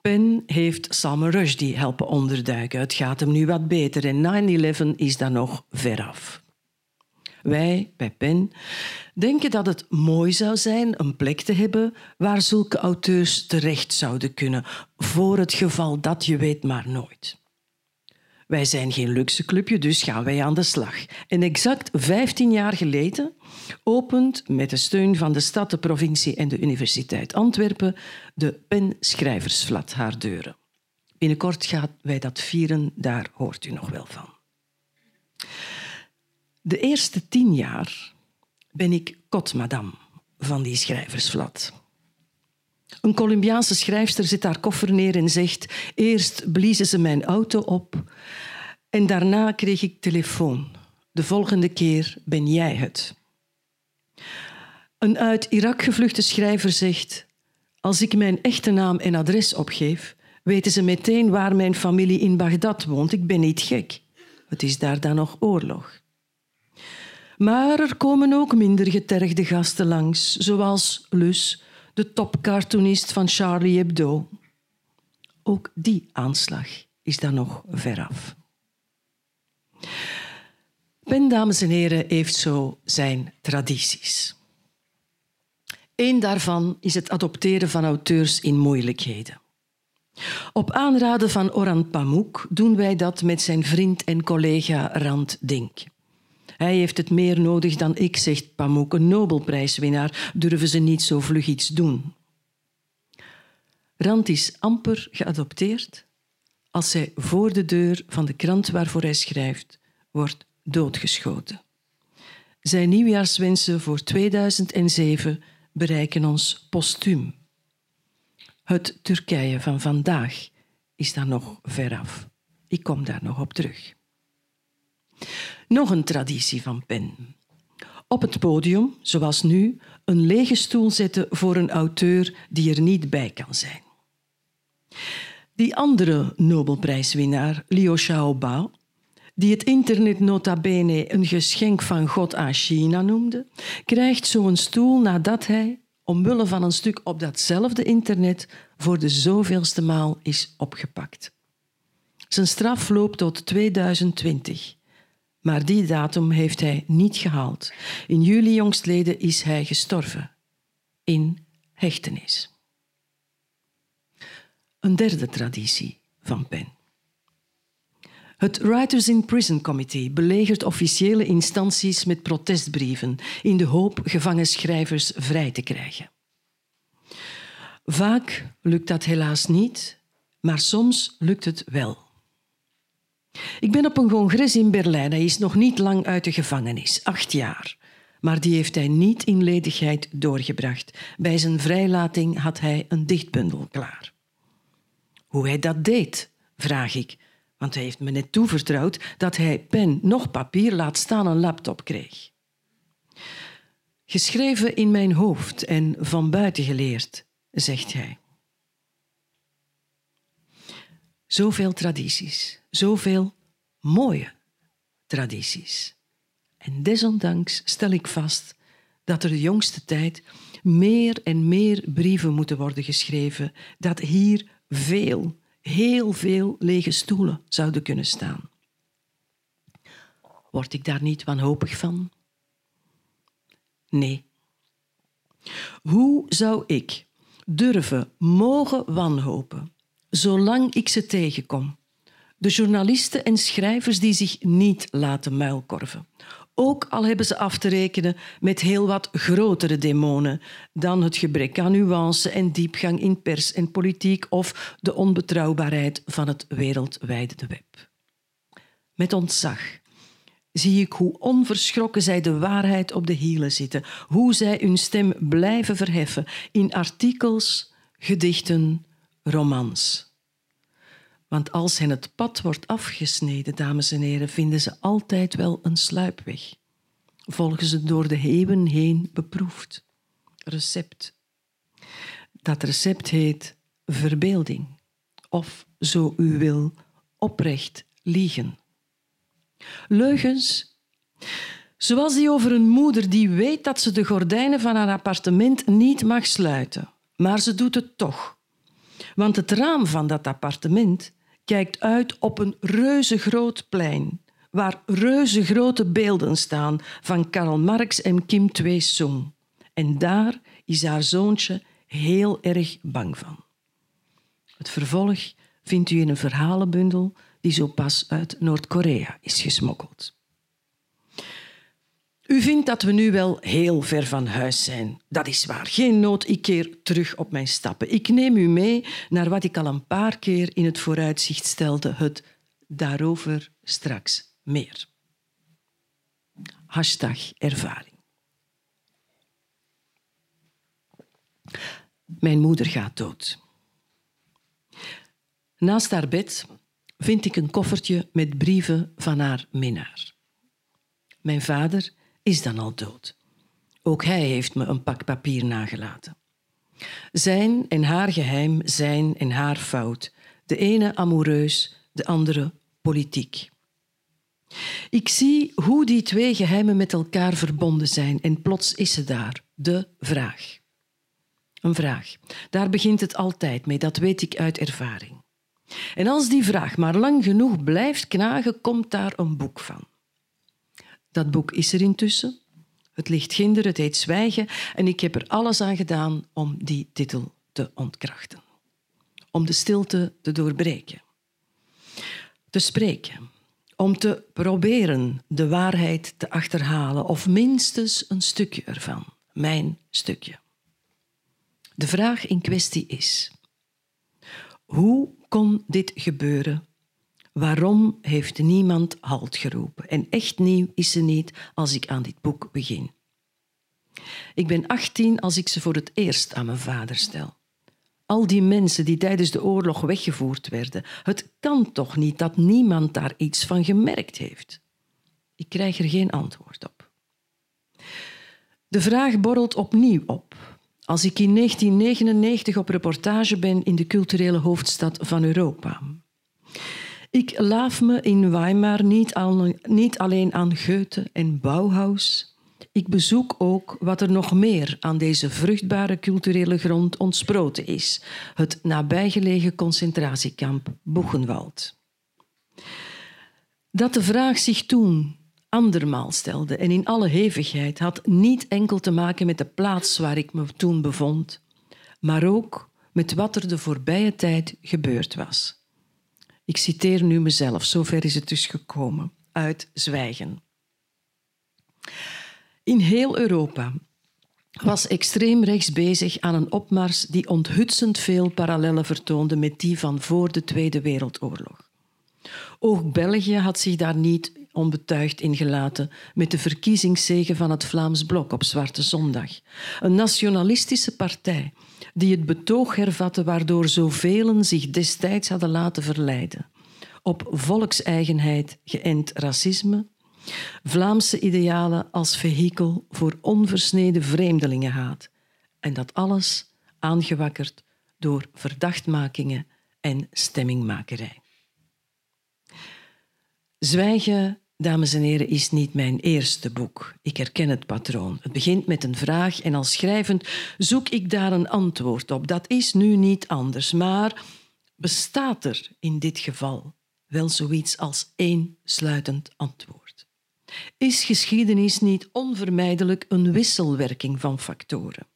PEN heeft Salman Rushdie helpen onderduiken. Het gaat hem nu wat beter en 9-11 is daar nog veraf. Wij bij PEN denken dat het mooi zou zijn een plek te hebben waar zulke auteurs terecht zouden kunnen, voor het geval dat je weet maar nooit. Wij zijn geen luxe clubje, dus gaan wij aan de slag. En exact 15 jaar geleden opent met de steun van de stad, de provincie en de Universiteit Antwerpen de PEN Schrijversvlat haar deuren. Binnenkort gaan wij dat vieren, daar hoort u nog wel van. De eerste tien jaar ben ik kotmadam van die schrijversvlat. Een Colombiaanse schrijfster zet haar koffer neer en zegt: Eerst bliezen ze mijn auto op en daarna kreeg ik telefoon. De volgende keer ben jij het. Een uit Irak gevluchte schrijver zegt: Als ik mijn echte naam en adres opgeef, weten ze meteen waar mijn familie in Bagdad woont. Ik ben niet gek. Het is daar dan nog oorlog. Maar er komen ook minder getergde gasten langs, zoals Lus, de topcartoonist van Charlie Hebdo. Ook die aanslag is dan nog veraf. Ben, dames en heren, heeft zo zijn tradities. Eén daarvan is het adopteren van auteurs in moeilijkheden. Op aanraden van Oran Pamuk doen wij dat met zijn vriend en collega Rand Dink. Hij heeft het meer nodig dan ik, zegt Pamuk. Een Nobelprijswinnaar durven ze niet zo vlug iets doen. Rand is amper geadopteerd als hij voor de deur van de krant waarvoor hij schrijft wordt doodgeschoten. Zijn nieuwjaarswensen voor 2007 bereiken ons postuum. Het Turkije van vandaag is daar nog veraf. Ik kom daar nog op terug. Nog een traditie van Pen. Op het podium, zoals nu, een lege stoel zetten voor een auteur die er niet bij kan zijn. Die andere Nobelprijswinnaar, Liu Xiaobo, die het internet nota bene een geschenk van God aan China noemde, krijgt zo'n stoel nadat hij, omwille van een stuk op datzelfde internet, voor de zoveelste maal is opgepakt. Zijn straf loopt tot 2020. Maar die datum heeft hij niet gehaald. In juli jongstleden is hij gestorven. In hechtenis. Een derde traditie van Penn. Het Writers in Prison Committee belegert officiële instanties met protestbrieven in de hoop gevangen schrijvers vrij te krijgen. Vaak lukt dat helaas niet, maar soms lukt het wel. Ik ben op een congres in Berlijn. Hij is nog niet lang uit de gevangenis, acht jaar. maar die heeft hij niet in ledigheid doorgebracht. Bij zijn vrijlating had hij een dichtbundel klaar. Hoe hij dat deed, vraag ik, want hij heeft me net toevertrouwd dat hij pen nog papier laat staan een laptop kreeg. Geschreven in mijn hoofd en van buiten geleerd, zegt hij. Zoveel tradities, zoveel mooie tradities. En desondanks stel ik vast dat er de jongste tijd meer en meer brieven moeten worden geschreven, dat hier veel, heel veel lege stoelen zouden kunnen staan. Word ik daar niet wanhopig van? Nee. Hoe zou ik durven, mogen wanhopen, zolang ik ze tegenkom? De journalisten en schrijvers die zich niet laten muilkorven. Ook al hebben ze af te rekenen met heel wat grotere demonen dan het gebrek aan nuance en diepgang in pers en politiek of de onbetrouwbaarheid van het wereldwijde web. Met ontzag zie ik hoe onverschrokken zij de waarheid op de hielen zitten, hoe zij hun stem blijven verheffen in artikels, gedichten, romans. Want als hen het pad wordt afgesneden, dames en heren, vinden ze altijd wel een sluipweg. Volgen ze door de heeuwen heen beproefd. Recept. Dat recept heet verbeelding. Of, zo u wil, oprecht liegen. Leugens, zoals die over een moeder die weet dat ze de gordijnen van haar appartement niet mag sluiten, maar ze doet het toch. Want het raam van dat appartement kijkt uit op een reuzegroot plein waar reuzegrote beelden staan van Karl Marx en Kim Twee-sung. En daar is haar zoontje heel erg bang van. Het vervolg vindt u in een verhalenbundel die zo pas uit Noord-Korea is gesmokkeld. U vindt dat we nu wel heel ver van huis zijn. Dat is waar. Geen nood, ik keer terug op mijn stappen. Ik neem u mee naar wat ik al een paar keer in het vooruitzicht stelde. Het daarover straks meer. Hashtag ervaring. Mijn moeder gaat dood. Naast haar bed vind ik een koffertje met brieven van haar minnaar. Mijn vader is dan al dood. Ook hij heeft me een pak papier nagelaten. Zijn en haar geheim, zijn en haar fout. De ene amoureus, de andere politiek. Ik zie hoe die twee geheimen met elkaar verbonden zijn en plots is ze daar, de vraag. Een vraag. Daar begint het altijd mee, dat weet ik uit ervaring. En als die vraag maar lang genoeg blijft knagen, komt daar een boek van. Dat boek is er intussen. Het ligt ginder, het heet Zwijgen en ik heb er alles aan gedaan om die titel te ontkrachten. Om de stilte te doorbreken. Te spreken. Om te proberen de waarheid te achterhalen of minstens een stukje ervan. Mijn stukje. De vraag in kwestie is: hoe kon dit gebeuren Waarom heeft niemand halt geroepen? En echt nieuw is ze niet als ik aan dit boek begin. Ik ben 18 als ik ze voor het eerst aan mijn vader stel. Al die mensen die tijdens de oorlog weggevoerd werden. Het kan toch niet dat niemand daar iets van gemerkt heeft? Ik krijg er geen antwoord op. De vraag borrelt opnieuw op. Als ik in 1999 op reportage ben in de culturele hoofdstad van Europa. Ik laaf me in Weimar niet, niet alleen aan Goethe en Bauhaus. Ik bezoek ook wat er nog meer aan deze vruchtbare culturele grond ontsproten is: het nabijgelegen concentratiekamp Buchenwald. Dat de vraag zich toen andermaal stelde en in alle hevigheid had niet enkel te maken met de plaats waar ik me toen bevond, maar ook met wat er de voorbije tijd gebeurd was. Ik citeer nu mezelf, zover is het dus gekomen, uit Zwijgen. In heel Europa was extreem rechts bezig aan een opmars die onthutsend veel parallellen vertoonde met die van voor de Tweede Wereldoorlog. Ook België had zich daar niet onbetuigd ingelaten met de verkiezingszegen van het Vlaams Blok op Zwarte Zondag. Een nationalistische partij die het betoog hervatte waardoor zoveel zich destijds hadden laten verleiden. Op volkseigenheid geënt racisme, Vlaamse idealen als vehikel voor onversneden vreemdelingenhaat. En dat alles aangewakkerd door verdachtmakingen en stemmingmakerij. Zwijgen, dames en heren, is niet mijn eerste boek. Ik herken het patroon. Het begint met een vraag en als schrijvend zoek ik daar een antwoord op. Dat is nu niet anders, maar bestaat er in dit geval wel zoiets als één sluitend antwoord? Is geschiedenis niet onvermijdelijk een wisselwerking van factoren?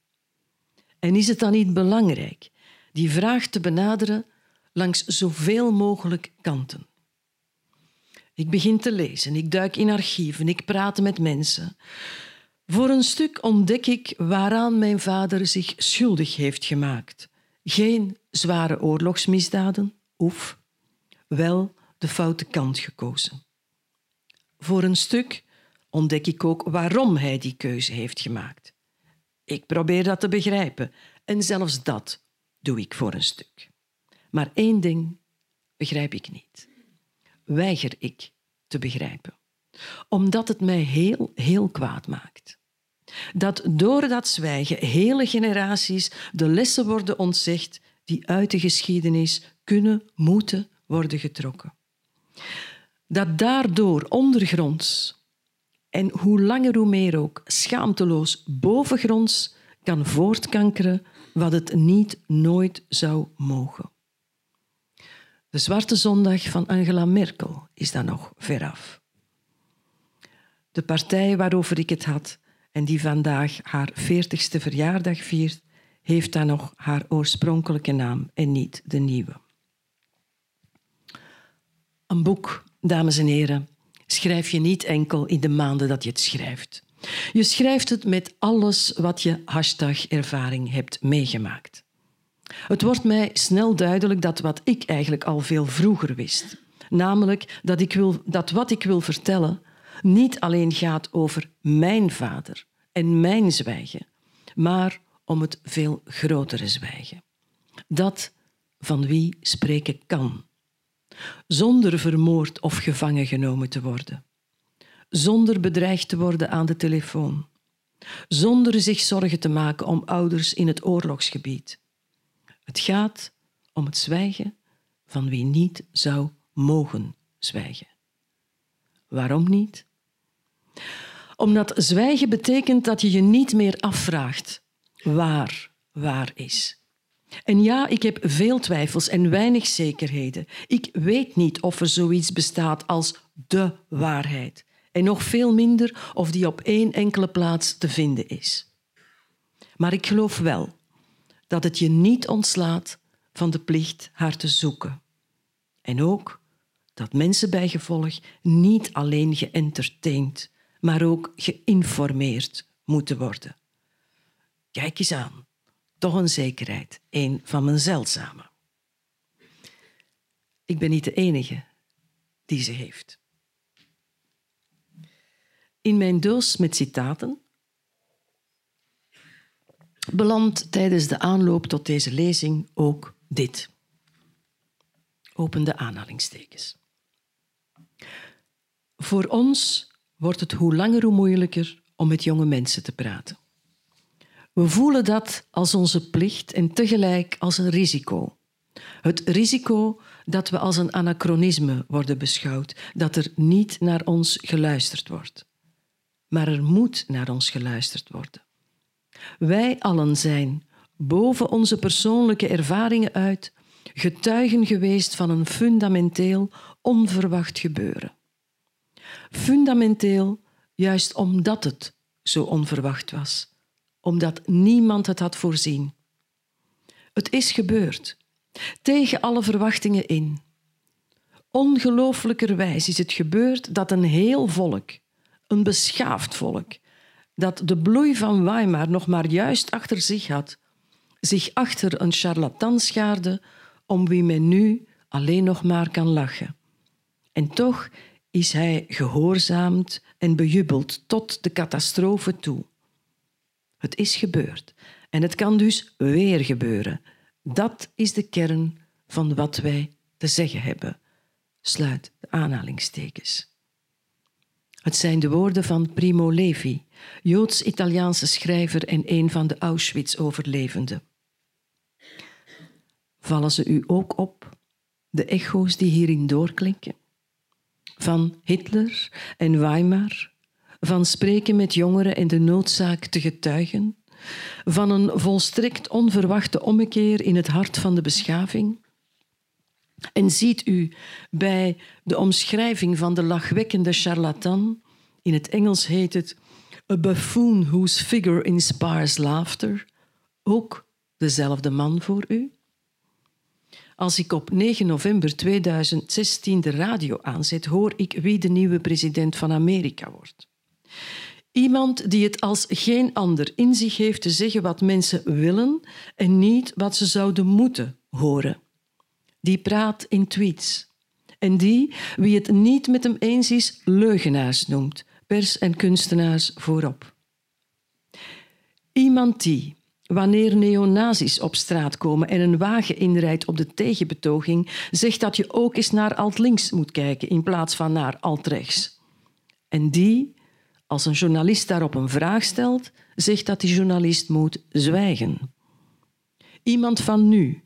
En is het dan niet belangrijk die vraag te benaderen langs zoveel mogelijk kanten? Ik begin te lezen, ik duik in archieven, ik praat met mensen. Voor een stuk ontdek ik waaraan mijn vader zich schuldig heeft gemaakt. Geen zware oorlogsmisdaden, oef, wel de foute kant gekozen. Voor een stuk ontdek ik ook waarom hij die keuze heeft gemaakt. Ik probeer dat te begrijpen en zelfs dat doe ik voor een stuk. Maar één ding begrijp ik niet weiger ik te begrijpen. Omdat het mij heel, heel kwaad maakt. Dat door dat zwijgen hele generaties de lessen worden ontzegd die uit de geschiedenis kunnen, moeten worden getrokken. Dat daardoor ondergronds en hoe langer hoe meer ook schaamteloos bovengronds kan voortkankeren wat het niet nooit zou mogen. De Zwarte Zondag van Angela Merkel is dan nog veraf. De partij waarover ik het had en die vandaag haar 40ste verjaardag viert, heeft dan nog haar oorspronkelijke naam en niet de nieuwe. Een boek, dames en heren, schrijf je niet enkel in de maanden dat je het schrijft. Je schrijft het met alles wat je hashtag ervaring hebt meegemaakt. Het wordt mij snel duidelijk dat wat ik eigenlijk al veel vroeger wist, namelijk dat, ik wil, dat wat ik wil vertellen niet alleen gaat over mijn vader en mijn zwijgen, maar om het veel grotere zwijgen. Dat van wie spreken kan, zonder vermoord of gevangen genomen te worden, zonder bedreigd te worden aan de telefoon, zonder zich zorgen te maken om ouders in het oorlogsgebied, het gaat om het zwijgen van wie niet zou mogen zwijgen. Waarom niet? Omdat zwijgen betekent dat je je niet meer afvraagt waar waar is. En ja, ik heb veel twijfels en weinig zekerheden. Ik weet niet of er zoiets bestaat als de waarheid. En nog veel minder of die op één enkele plaats te vinden is. Maar ik geloof wel dat het je niet ontslaat van de plicht haar te zoeken. En ook dat mensen bij gevolg niet alleen geëntertained, maar ook geïnformeerd moeten worden. Kijk eens aan, toch een zekerheid, een van mijn zeldzame. Ik ben niet de enige die ze heeft. In mijn doos met citaten belandt tijdens de aanloop tot deze lezing ook dit. Opende aanhalingstekens. Voor ons wordt het hoe langer hoe moeilijker om met jonge mensen te praten. We voelen dat als onze plicht en tegelijk als een risico. Het risico dat we als een anachronisme worden beschouwd, dat er niet naar ons geluisterd wordt. Maar er moet naar ons geluisterd worden. Wij allen zijn, boven onze persoonlijke ervaringen uit, getuigen geweest van een fundamenteel onverwacht gebeuren. Fundamenteel juist omdat het zo onverwacht was, omdat niemand het had voorzien. Het is gebeurd, tegen alle verwachtingen in. Ongelooflijkerwijs is het gebeurd dat een heel volk, een beschaafd volk, dat de bloei van Weimar nog maar juist achter zich had, zich achter een charlatan schaarde om wie men nu alleen nog maar kan lachen. En toch is hij gehoorzaamd en bejubeld tot de catastrofe toe. Het is gebeurd en het kan dus weer gebeuren. Dat is de kern van wat wij te zeggen hebben. Sluit de aanhalingstekens. Het zijn de woorden van Primo Levi, Joods-Italiaanse schrijver en een van de Auschwitz-overlevenden. Vallen ze u ook op, de echo's die hierin doorklinken? Van Hitler en Weimar, van spreken met jongeren en de noodzaak te getuigen, van een volstrekt onverwachte ommekeer in het hart van de beschaving, en ziet u bij de omschrijving van de lachwekkende charlatan, in het Engels heet het A buffoon whose figure inspires laughter, ook dezelfde man voor u? Als ik op 9 november 2016 de radio aanzet, hoor ik wie de nieuwe president van Amerika wordt. Iemand die het als geen ander in zich heeft te zeggen wat mensen willen en niet wat ze zouden moeten horen die praat in tweets. En die, wie het niet met hem eens is, leugenaars noemt, pers en kunstenaars voorop. Iemand die, wanneer neonazis op straat komen en een wagen inrijdt op de tegenbetoging, zegt dat je ook eens naar alt-links moet kijken in plaats van naar alt-rechts. En die, als een journalist daarop een vraag stelt, zegt dat die journalist moet zwijgen. Iemand van nu,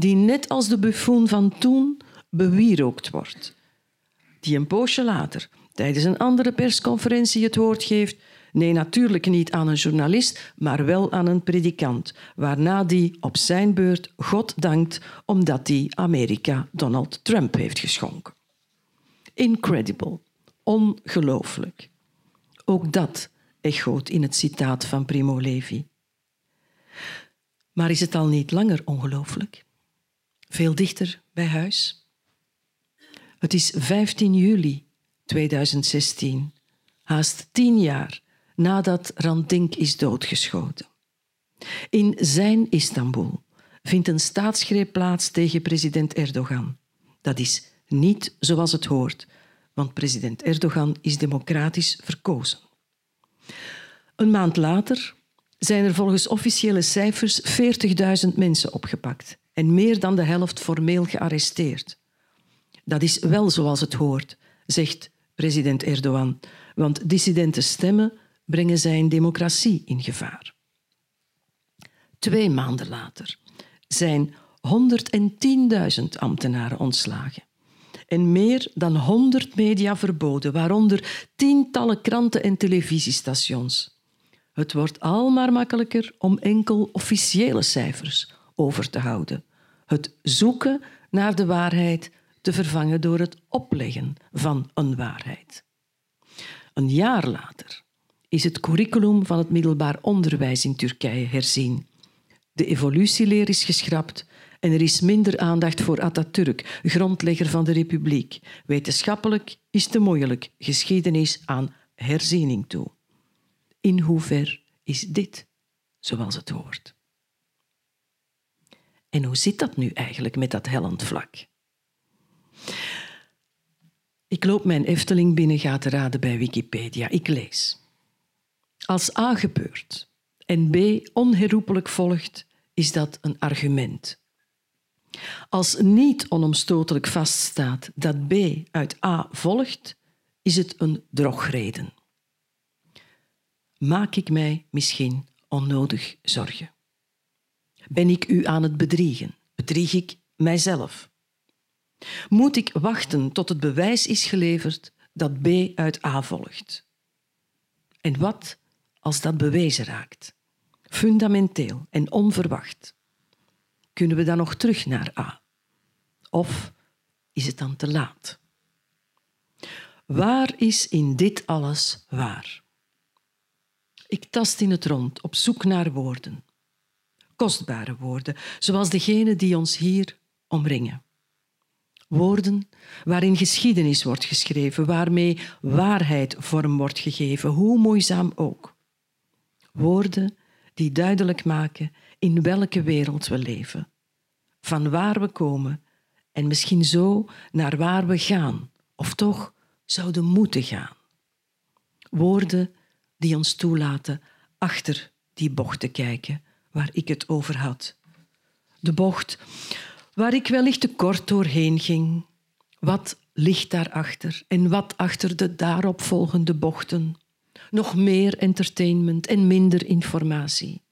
die net als de buffoon van toen bewierookt wordt. Die een poosje later, tijdens een andere persconferentie, het woord geeft. Nee, natuurlijk niet aan een journalist, maar wel aan een predikant. Waarna die op zijn beurt God dankt omdat die Amerika Donald Trump heeft geschonken. Incredible. Ongelooflijk. Ook dat echoot in het citaat van Primo Levi. Maar is het al niet langer ongelooflijk? Veel dichter bij huis. Het is 15 juli 2016, haast tien jaar nadat Randink is doodgeschoten. In zijn Istanbul vindt een staatsgreep plaats tegen president Erdogan. Dat is niet zoals het hoort, want president Erdogan is democratisch verkozen. Een maand later zijn er volgens officiële cijfers 40.000 mensen opgepakt en meer dan de helft formeel gearresteerd. Dat is wel zoals het hoort, zegt president Erdogan, want dissidente stemmen brengen zijn democratie in gevaar. Twee maanden later zijn 110.000 ambtenaren ontslagen en meer dan 100 media verboden, waaronder tientallen kranten en televisiestations. Het wordt al maar makkelijker om enkel officiële cijfers over te houden. Het zoeken naar de waarheid te vervangen door het opleggen van een waarheid. Een jaar later is het curriculum van het middelbaar onderwijs in Turkije herzien. De evolutieleer is geschrapt en er is minder aandacht voor Atatürk, grondlegger van de republiek. Wetenschappelijk is te moeilijk geschiedenis aan herziening toe. In hoever is dit zoals het hoort? En hoe zit dat nu eigenlijk met dat hellend vlak? Ik loop mijn Efteling binnen, ga te raden bij Wikipedia. Ik lees. Als A gebeurt en B onherroepelijk volgt, is dat een argument. Als niet onomstotelijk vaststaat dat B uit A volgt, is het een drogreden. Maak ik mij misschien onnodig zorgen? Ben ik u aan het bedriegen? Bedrieg ik mijzelf? Moet ik wachten tot het bewijs is geleverd dat B uit A volgt? En wat als dat bewezen raakt? Fundamenteel en onverwacht. Kunnen we dan nog terug naar A? Of is het dan te laat? Waar is in dit alles waar? Ik tast in het rond op zoek naar woorden kostbare woorden, zoals degene die ons hier omringen. Woorden waarin geschiedenis wordt geschreven, waarmee waarheid vorm wordt gegeven, hoe moeizaam ook. Woorden die duidelijk maken in welke wereld we leven, van waar we komen en misschien zo naar waar we gaan, of toch zouden moeten gaan. Woorden die ons toelaten achter die bocht te kijken waar ik het over had. De bocht waar ik wellicht te kort doorheen ging. Wat ligt daarachter en wat achter de daaropvolgende bochten? Nog meer entertainment en minder informatie.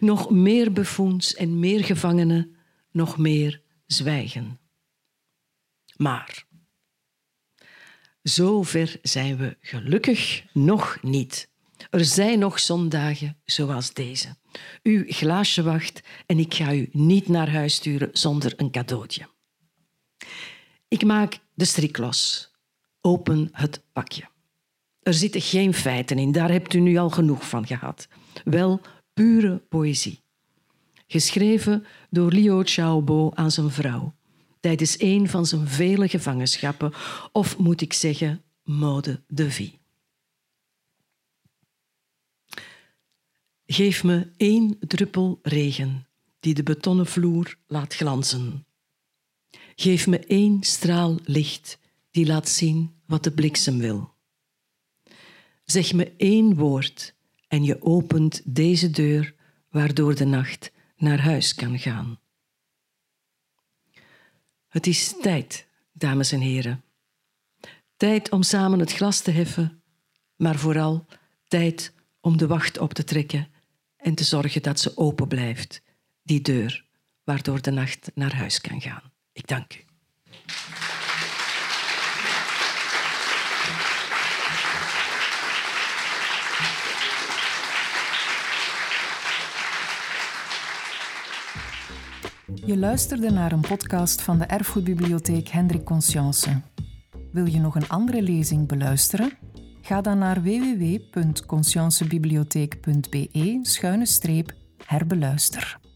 Nog meer befoens en meer gevangenen, nog meer zwijgen. Maar zover zijn we gelukkig nog niet. Er zijn nog zondagen zoals deze. Uw glaasje wacht en ik ga u niet naar huis sturen zonder een cadeautje. Ik maak de strik los. Open het pakje. Er zitten geen feiten in, daar hebt u nu al genoeg van gehad. Wel pure poëzie. Geschreven door Liu Xiaobo aan zijn vrouw tijdens een van zijn vele gevangenschappen, of moet ik zeggen, mode de vie. Geef me één druppel regen die de betonnen vloer laat glanzen. Geef me één straal licht die laat zien wat de bliksem wil. Zeg me één woord en je opent deze deur waardoor de nacht naar huis kan gaan. Het is tijd, dames en heren. Tijd om samen het glas te heffen, maar vooral tijd om de wacht op te trekken en te zorgen dat ze open blijft, die deur waardoor de nacht naar huis kan gaan. Ik dank u. Je luisterde naar een podcast van de Erfgoedbibliotheek Hendrik Conscience. Wil je nog een andere lezing beluisteren? Ga dan naar www.consciencebibliotheek.be-herbeluister.